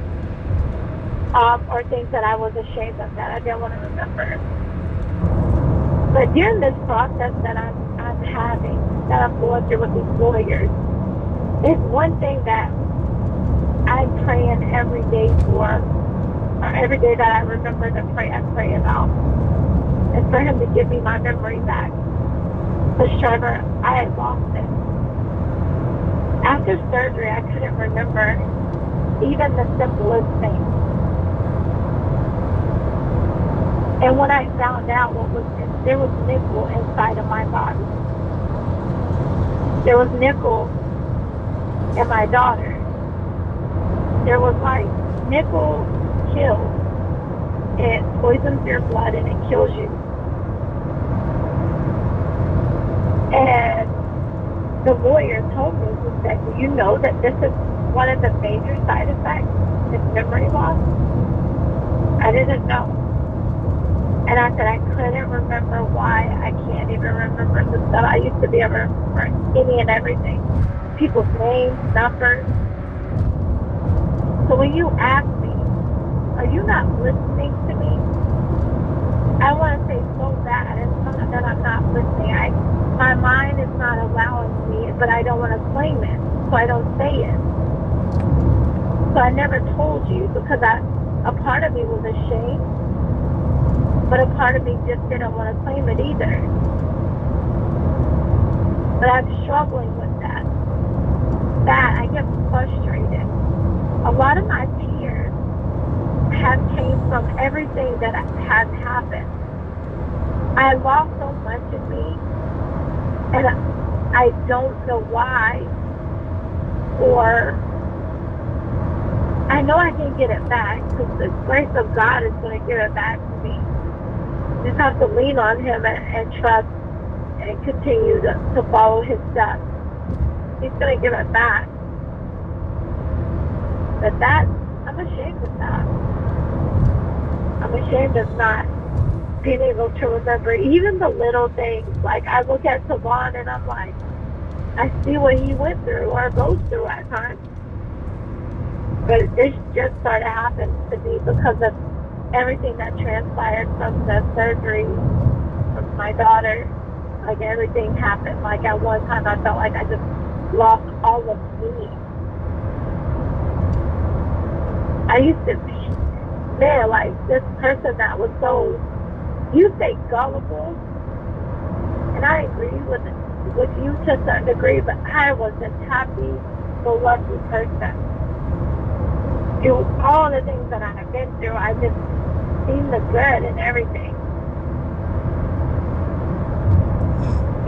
Um, or things that I was ashamed of that I didn't want to remember. But during this process that I'm, I'm having, that I'm going through with these lawyers, it's one thing that I'm praying every day for, or every day that I remember to pray, I pray about. It's for him to give me my memory back. But Trevor, I had lost it. After surgery, I couldn't remember even the simplest things. And when I found out what was there was nickel inside of my body. There was nickel in my daughter. There was like nickel kills. It poisons your blood and it kills you. And the lawyer told me, he said, Do you know that this is one of the major side effects? It's memory loss. I didn't know. And I said I couldn't remember why. I can't even remember the stuff. I used to be able to remember any and everything. People's names, numbers. So when you ask me, are you not listening to me? I want to say so bad. It's not that I'm not listening. I, is not allowing me, but I don't want to claim it. So I don't say it. So I never told you because I, a part of me was ashamed but a part of me just didn't want to claim it either. But I'm struggling with that. That I get frustrated. A lot of my fears have came from everything that has happened. I lost so much of me, and I don't know why, or I know I can get it back because the grace of God is going to give it back to me just have to lean on him and, and trust and continue to, to follow his steps. He's going to give it back. But that, I'm ashamed of that. I'm ashamed of not being able to remember even the little things. Like I look at Savon and I'm like, I see what he went through or goes through at times. But this just started happening to me because of everything that transpired from the surgery from my daughter. Like everything happened. Like at one time I felt like I just lost all of me. I used to be, man, like this person that was so, you say gullible, and I agree with with you to certain degree, but I was a happy, go lucky person. Through all the things that I have been through, I just seen the good in everything.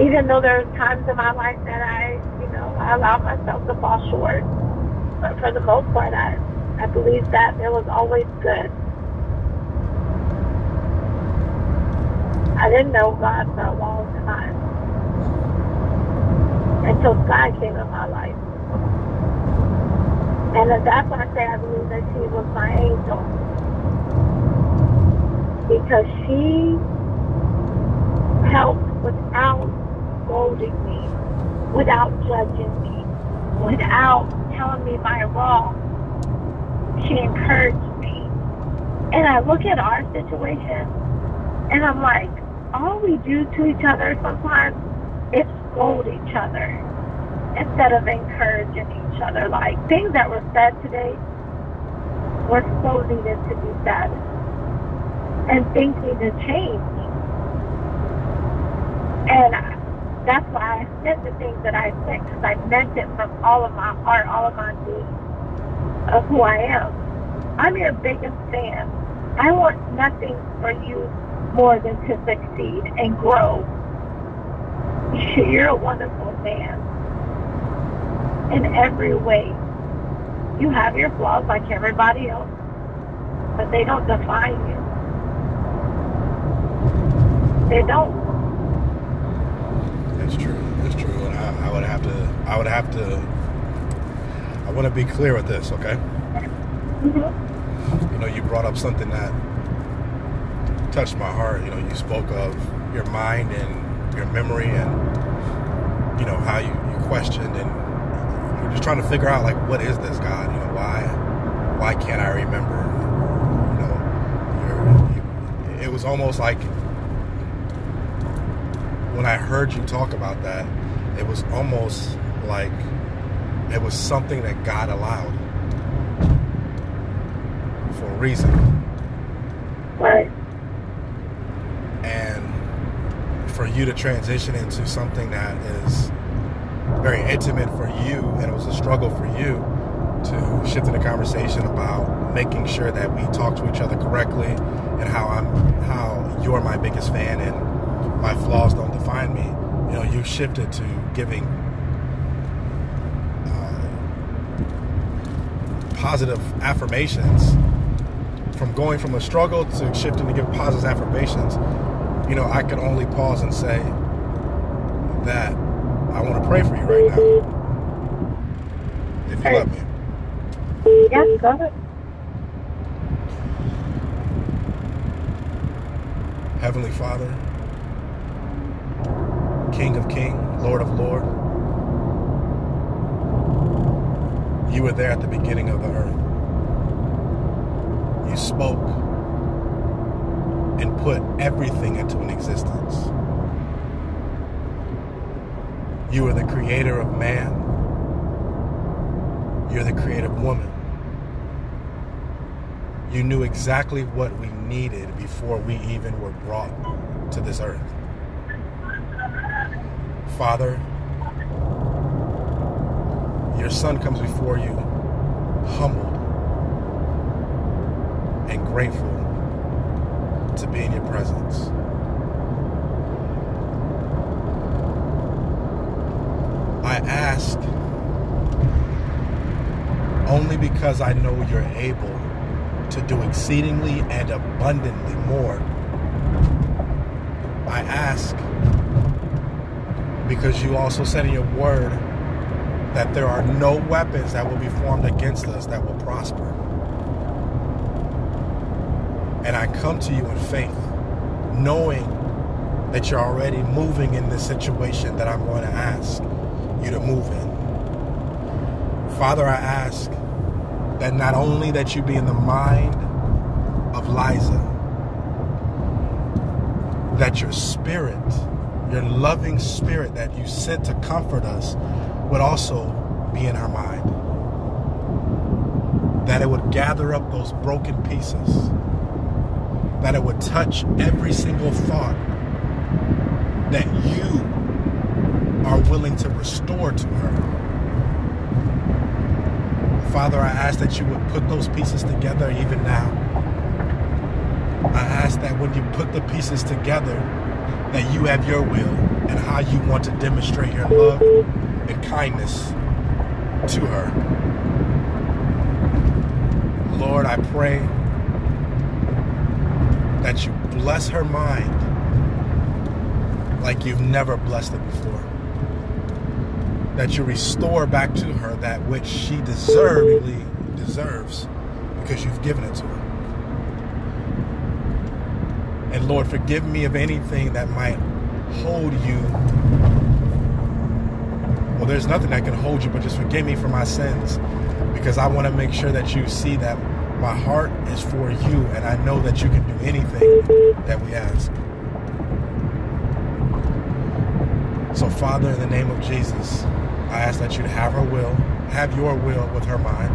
Even though there are times in my life that I, you know, I allowed myself to fall short, but for the most part, I, I believe that there was always good. I didn't know God for a long time until Sky came in my life. And that's why I say I believe that she was my angel. Because she helped without scolding me, without judging me, without telling me my wrong. She encouraged me. And I look at our situation and I'm like, all we do to each other sometimes is scold each other instead of encouraging each other. Like things that were said today were so needed to be said. And things need to change. And that's why I said the things that I said because I meant it from all of my heart, all of my being of who I am. I'm your biggest fan. I want nothing for you more than to succeed and grow. You're a wonderful man in every way. You have your flaws like everybody else, but they don't define you. They don't. That's true. That's true. And I, I would have to. I would have to. I want to be clear with this, okay? Mm-hmm. You know, you brought up something that touched my heart. You know, you spoke of your mind and your memory, and you know how you, you questioned and you're just trying to figure out like what is this God? You know, why why can't I remember? You know, it was almost like when I heard you talk about that, it was almost like it was something that God allowed for a reason. Right. And for you to transition into something that is very intimate for you, and it was a struggle for you to shift in the conversation about making sure that we talk to each other correctly and how I'm how you're my biggest fan and my flaws don't define me. You know, you shifted to giving uh, positive affirmations from going from a struggle to shifting to give positive affirmations. You know, I could only pause and say that I want to pray for you right now. If you let me. Yes, go ahead. Heavenly Father, King of King, Lord of Lord, you were there at the beginning of the earth. You spoke and put everything into an existence. You are the creator of man. You're the creator of woman. You knew exactly what we needed before we even were brought to this earth. Father, your son comes before you humbled and grateful to be in your presence. I ask only because I know you're able to do exceedingly and abundantly more. I ask because you also said in your word that there are no weapons that will be formed against us that will prosper. And I come to you in faith, knowing that you're already moving in this situation that I'm going to ask you to move in. Father, I ask that not only that you be in the mind of Liza, that your spirit, your loving spirit that you sent to comfort us, would also be in our mind. That it would gather up those broken pieces. That it would touch every single thought that you are willing to restore to her. Father, I ask that you would put those pieces together even now. I ask that when you put the pieces together, that you have your will and how you want to demonstrate your love and kindness to her. Lord, I pray bless her mind like you've never blessed it before. That you restore back to her that which she deservedly deserves because you've given it to her. And Lord, forgive me of anything that might hold you well, there's nothing that can hold you, but just forgive me for my sins because I want to make sure that you see that my heart is for you and I know that you can do anything that we ask. So, Father, in the name of Jesus, I ask that you'd have her will, have your will with her mind,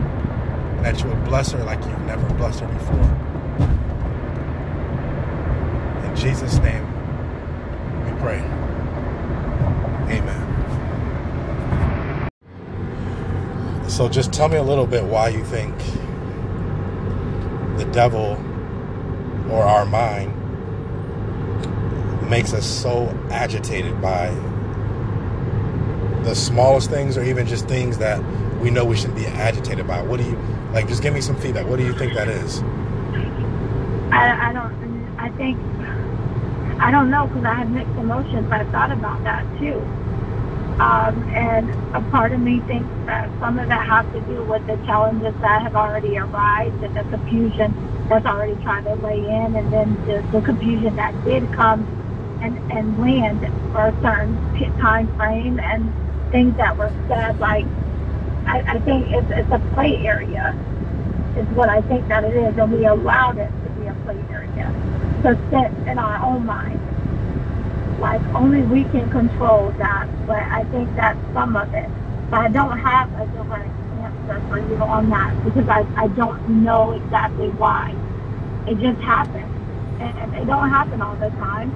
and that you would bless her like you've never blessed her before. In Jesus' name, we pray. Amen. So just tell me a little bit why you think the devil or our mind makes us so agitated by the smallest things or even just things that we know we shouldn't be agitated by. What do you like just give me some feedback. What do you think that is? I, I don't. I think I don't know because I have mixed emotions. I've thought about that too. Um, and a part of me thinks that some of that has to do with the challenges that have already arrived and the confusion that's already tried to lay in, and then the, the confusion that did come and, and land for a certain time frame and things that were said. Like, I, I think it's, it's a play area, is what I think that it is, and we allowed it to be a play area to sit in our own mind like only we can control that, but I think that's some of it. But I don't have a direct answer for you on that because I, I don't know exactly why. It just happens. And it don't happen all the time.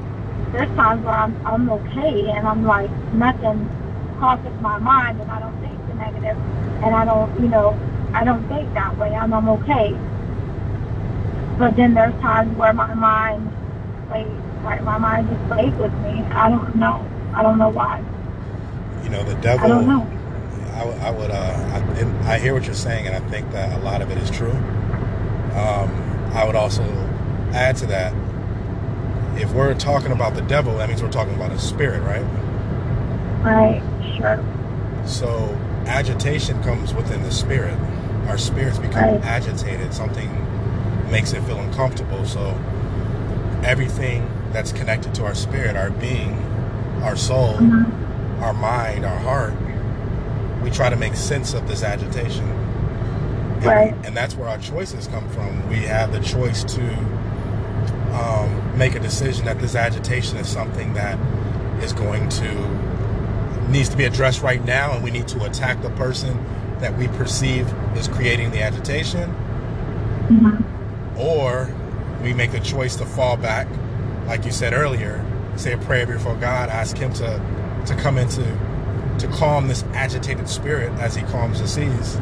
There's times where I'm, I'm okay and I'm like, nothing crosses my mind and I don't think the negative and I don't, you know, I don't think that way and I'm okay. But then there's times where my mind plays like my mind just plays with me. I don't know. I don't know why. You know, the devil. I don't know. I, I would. Uh, I, I, hear what you're saying, and I think that a lot of it is true. Um, I would also add to that. If we're talking about the devil, that means we're talking about a spirit, right? Right. Sure. So agitation comes within the spirit. Our spirits become right. agitated. Something makes it feel uncomfortable. So everything that's connected to our spirit, our being, our soul, mm-hmm. our mind, our heart, we try to make sense of this agitation. And, right. and that's where our choices come from. We have the choice to um, make a decision that this agitation is something that is going to needs to be addressed right now, and we need to attack the person that we perceive is creating the agitation, mm-hmm. or we make a choice to fall back like you said earlier, say a prayer before God, ask Him to to come into to calm this agitated spirit as He calms the seas.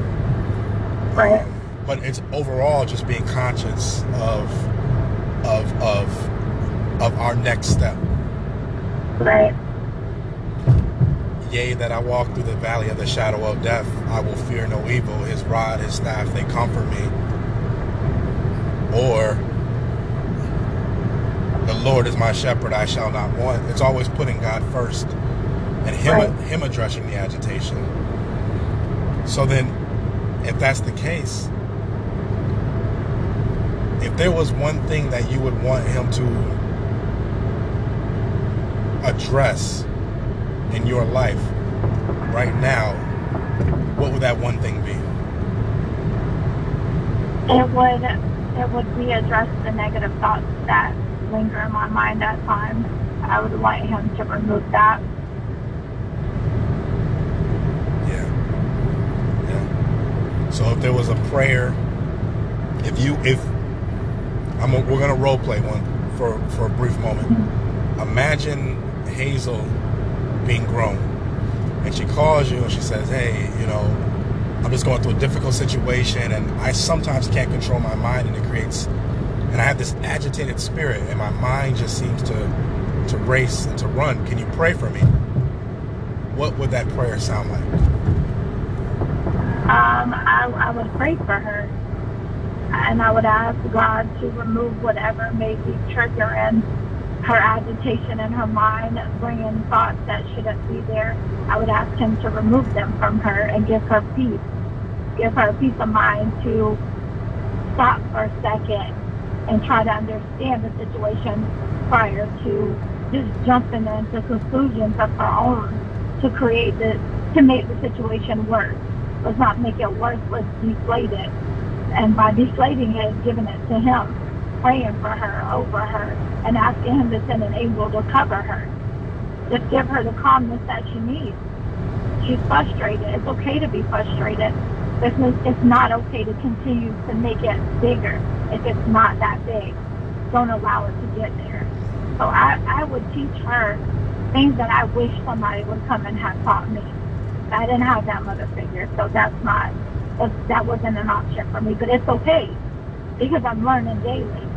Right. Um, but it's overall just being conscious of of of of our next step. Right. Yea, that I walk through the valley of the shadow of death, I will fear no evil. His rod, his staff, they comfort me. Or the Lord is my shepherd, I shall not want. It's always putting God first and him right. him addressing the agitation. So then, if that's the case, if there was one thing that you would want him to address in your life right now, what would that one thing be? It would it would be address the negative thoughts that linger in my mind at times. I would like him to remove that. Yeah. Yeah. So if there was a prayer, if you if I'm a, we're gonna role play one for for a brief moment. Mm-hmm. Imagine Hazel being grown, and she calls you and she says, "Hey, you know, I'm just going through a difficult situation, and I sometimes can't control my mind, and it creates, and I have this agitated spirit, and my mind just seems to to race and to run. Can you pray for me?" What would that prayer sound like? Um, I, I would pray for her. And I would ask God to remove whatever may be triggering her agitation in her mind, bringing thoughts that shouldn't be there. I would ask Him to remove them from her and give her peace. Give her peace of mind to stop for a second and try to understand the situation prior to just jumping into conclusions of her own to create the to make the situation worse. Let's not make it worse. Let's deflate it. And by deflating it, giving it to him, praying for her, over her, and asking him to send an angel to cover her. Just give her the calmness that she needs. She's frustrated. It's okay to be frustrated. It's, it's not okay to continue to make it bigger if it's not that big. Don't allow it to get there. So I, I would teach her things that I wish somebody would come and have taught me. I didn't have that mother figure, so that's not that wasn't an option for me. But it's okay because I'm learning daily.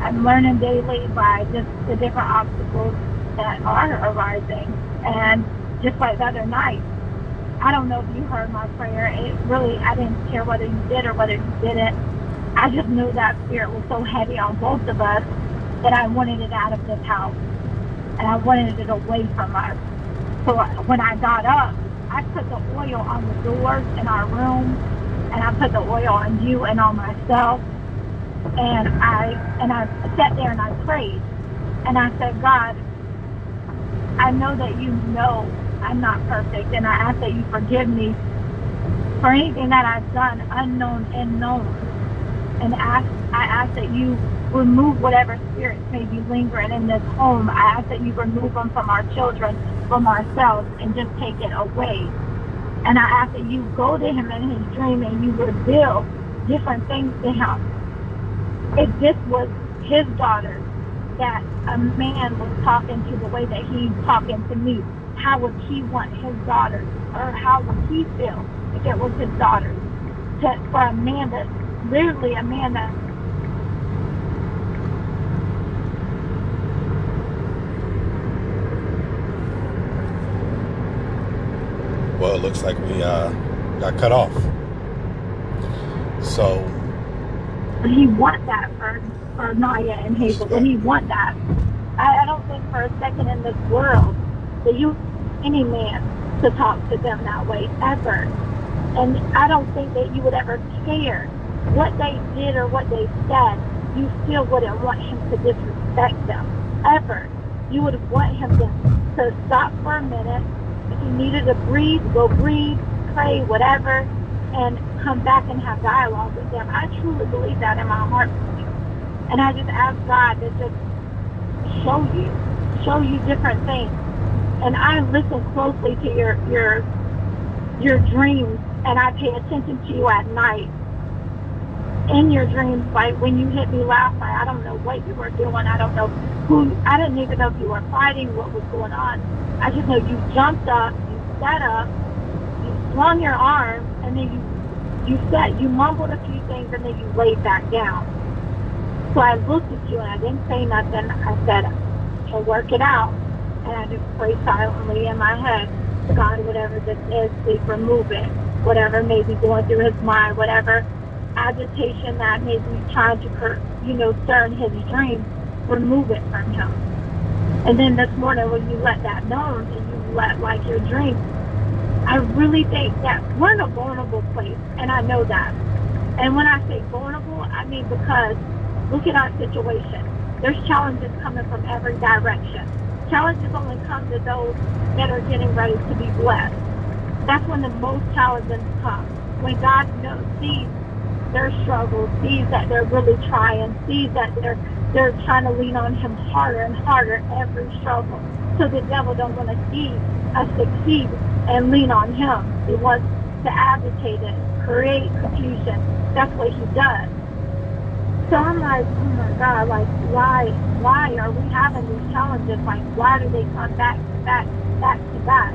I'm learning daily by just the different obstacles that are arising. And just like the other night, I don't know if you heard my prayer. It really, I didn't care whether you did or whether you didn't. I just knew that spirit was so heavy on both of us that I wanted it out of this house. And I wanted it away from us. So when I got up, I put the oil on the doors in our room, and I put the oil on you and on myself. And I and I sat there and I prayed, and I said, God, I know that you know I'm not perfect, and I ask that you forgive me for anything that I've done, unknown and known. And ask, I ask that you remove whatever spirits may be lingering in this home. I ask that you remove them from our children, from ourselves, and just take it away. And I ask that you go to him in his dream and you reveal different things to him. If this was his daughter that a man was talking to the way that he's talking to me, how would he want his daughter, or how would he feel if it was his daughter? To, for a man that, literally a man that Well, it looks like we uh, got cut off. So. Would he want that for, for Naya and Hazel? Would he want that? I, I don't think for a second in this world that you, any man, to talk to them that way ever. And I don't think that you would ever care what they did or what they said. You still wouldn't want him to disrespect them ever. You would want him to, to stop for a minute if you needed to breathe, go breathe, pray, whatever, and come back and have dialogue with them. I truly believe that in my heart. And I just ask God to just show you, show you different things. And I listen closely to your your your dreams and I pay attention to you at night. In your dreams, like when you hit me last night, I don't know what you were doing. I don't know who, I didn't even know if you were fighting, what was going on. I just know you jumped up, you sat up, you swung your arm, and then you you sat, you mumbled a few things, and then you laid back down. So I looked at you and I didn't say nothing. I said, "I'll work it out," and I just prayed silently in my head, "God, whatever this is, please remove it. Whatever may be going through his mind, whatever agitation that may be trying to, you know, stir in his dreams, remove it from him." And then this morning when you let that know and you let like your dream I really think that we're in a vulnerable place, and I know that. And when I say vulnerable, I mean because look at our situation. There's challenges coming from every direction. Challenges only come to those that are getting ready to be blessed. That's when the most challenges come. When God knows, sees their struggles, sees that they're really trying, sees that they're they're trying to lean on Him harder and harder every struggle. So the devil don't want to see us succeed and lean on Him. He wants to agitate it, create confusion. That's what He does. So I'm like, oh my God, like why why are we having these challenges? Like why do they come back back, back to back?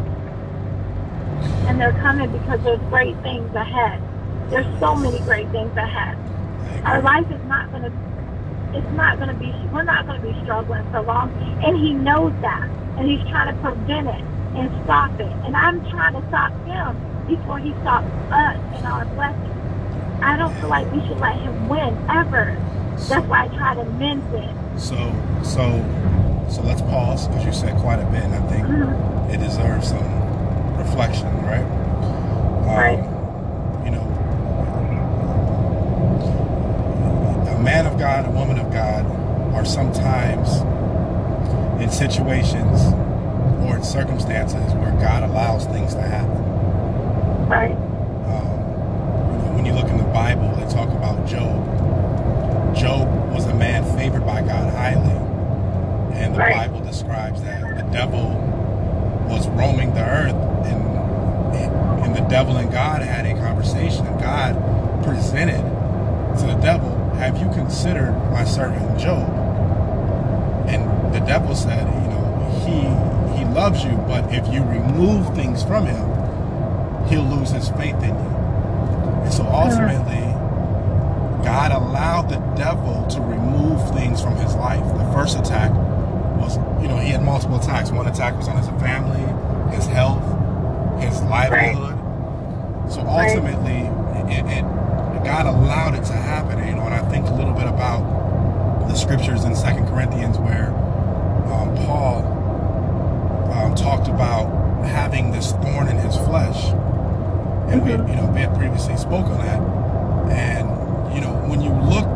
And they're coming because there's great things ahead. There's so many great things ahead. Our life is not gonna it's not gonna be we're not gonna be struggling for long. And he knows that. And he's trying to prevent it and stop it. And I'm trying to stop him before he stops us and our blessings. I don't feel like we should let him win ever. That's why I try to mend it. So, so, so let's pause because you said quite a bit, and I think Mhm. it deserves some reflection, right? Um, Right. You know, a man of God, a woman of God, are sometimes in situations or in circumstances where God allows things to happen. Right. Um, you know, when you look in the Bible, they talk about Job. Job was a man favored by God highly. And the Right. Bible describes that the devil was roaming the earth and, and the devil and God had a conversation and God presented to the devil, have you considered my servant Job? And the devil said, you know, he he loves you, but if you remove things from him, he'll lose his faith in you. And so ultimately, God allowed the devil to remove things from his life. The first attack was, you know, he had multiple attacks. One attack was on his family, his health, his livelihood. So Right. ultimately, it, it, God allowed it to happen. You know, and I think a little bit about the scriptures in Second Corinthians where um, Paul um, talked about having this thorn in his flesh, and we, you know, we had previously spoke on that. And you know, when you look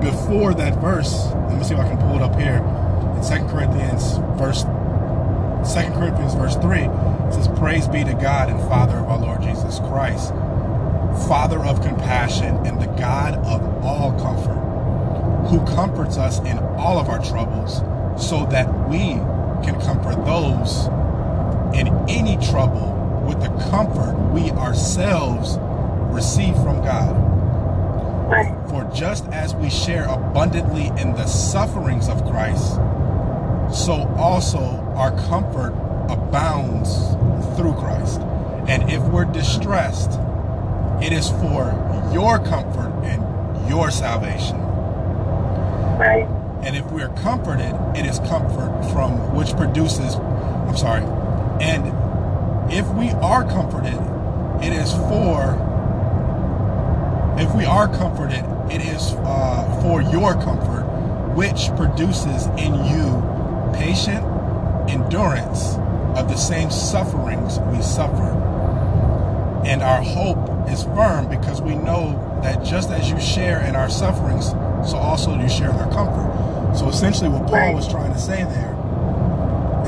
before that verse, let me see if I can pull it up here in Second Corinthians verse Second Corinthians verse three it says, "Praise be to God and Father of our Lord Jesus Christ, Father of compassion and the God of all comfort." who comforts us in all of our troubles so that we can comfort those in any trouble with the comfort we ourselves receive from God. Right. For just as we share abundantly in the sufferings of Christ, so also our comfort abounds through Christ. And if we're distressed, it is for your comfort and your salvation. Right. And if we are comforted, it is comfort from which produces, I'm sorry, and if we are comforted, it is for, if we are comforted, it is uh, for your comfort, which produces in you patient endurance of the same sufferings we suffer. And our hope is firm because we know that just as you share in our sufferings, so also you share in our comfort. So essentially, what Paul was trying to say there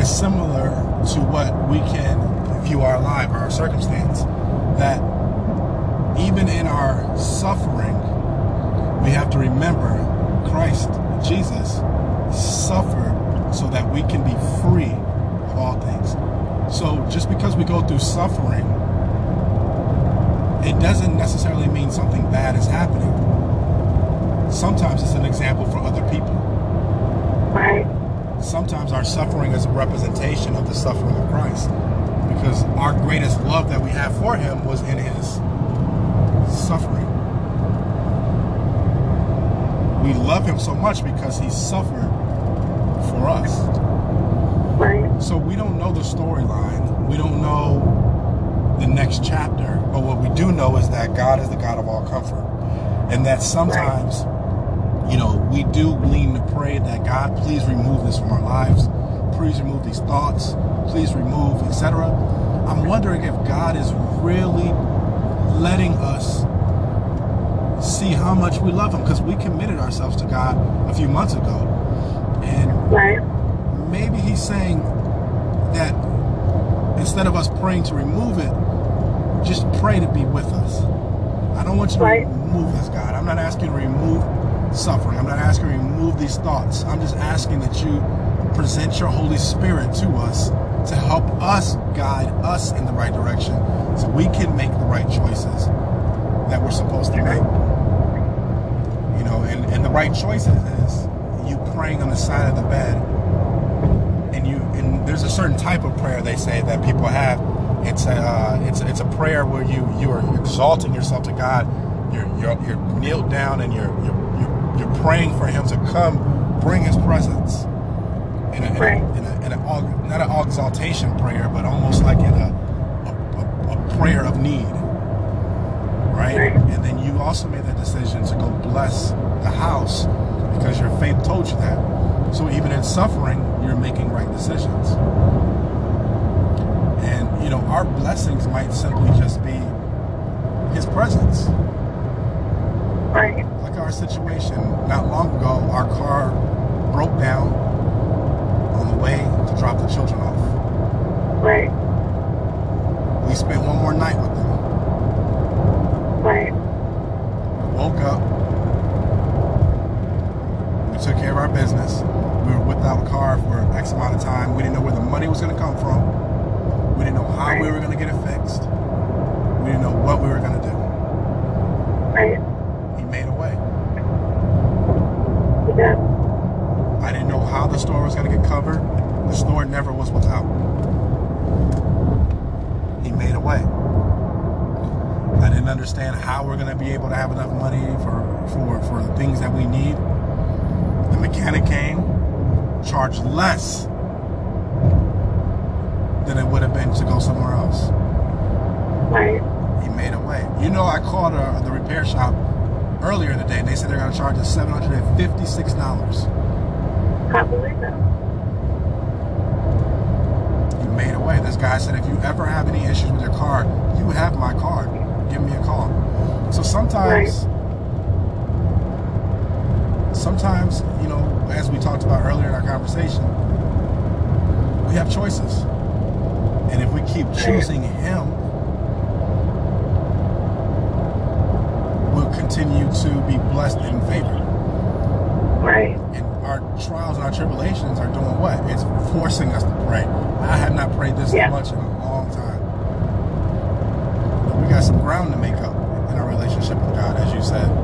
is similar to what we can view our life or our circumstance. That even in our suffering, we have to remember Christ, Jesus, suffered so that we can be free of all things. So just because we go through suffering, it doesn't necessarily mean something bad is happening. Sometimes it's an example for other people. Right. Sometimes our suffering is a representation of the suffering of Christ. Because our greatest love that we have for him was in his suffering. We love him so much because he suffered for us. Right. So we don't know the storyline. We don't know the next chapter. But what we do know is that God is the God of all comfort. And that sometimes, you know, we do lean to pray that God, please remove this from our lives. Please remove these thoughts. Please remove, etc. I'm wondering if God is really letting us see how much we love Him because we committed ourselves to God a few months ago. And Right. maybe He's saying that instead of us praying to remove it, just pray to be with us. I don't want you to Right. remove this, God. I'm not asking you to remove suffering. I'm not asking you to remove these thoughts. I'm just asking that you present your Holy Spirit to us to help us guide us in the right direction so we can make the right choices that we're supposed to make. You know, and, and the right choices is you praying on the side of the bed and you and there's a certain type of prayer they say that people have. It's a uh, it's it's a prayer where you you are exalting yourself to God. You're you're you're kneeled down and you're you're you're, you're praying for Him to come bring His presence. In a, in a, in a, in a aug- not an exaltation prayer, but almost like in a a, a, prayer of need, right? Right. And then you also made the decision to go bless the house because your faith told you that. So even in suffering, you're making right decisions. And you know, our blessings might simply just be his presence. Right. Like our situation not long ago, our car broke down on the way to drop the children off. Right. We spent one more night with them. Right. woke up. We took care of our business. We were without a car for X amount of time. We didn't know where the money was going to come from. We didn't know how we were going to get it fixed. We didn't know what we were going to do. Right. He made a way. Yeah. I didn't know how the store was going to get covered. The store never was without. He made a way. I didn't understand how we're going to be able to have enough money for, for, for the things that we need. The mechanic came, charged less than it would have been to go somewhere else. Right. He made a way. You know, I called uh, the repair shop earlier in the day, and they said they're going to charge us $756. Can't believe that. You made a way. This guy said, if you ever have any issues with your car, you have my card. Give me a call. So sometimes, sometimes, you know, as we talked about earlier in our conversation, we have choices. And if we keep choosing Him, we'll continue to be blessed and favored. Right. And our trials and our tribulations are doing what? It's forcing us to pray. I have not prayed this Yeah. much in a long time. But we got some ground to make up you said.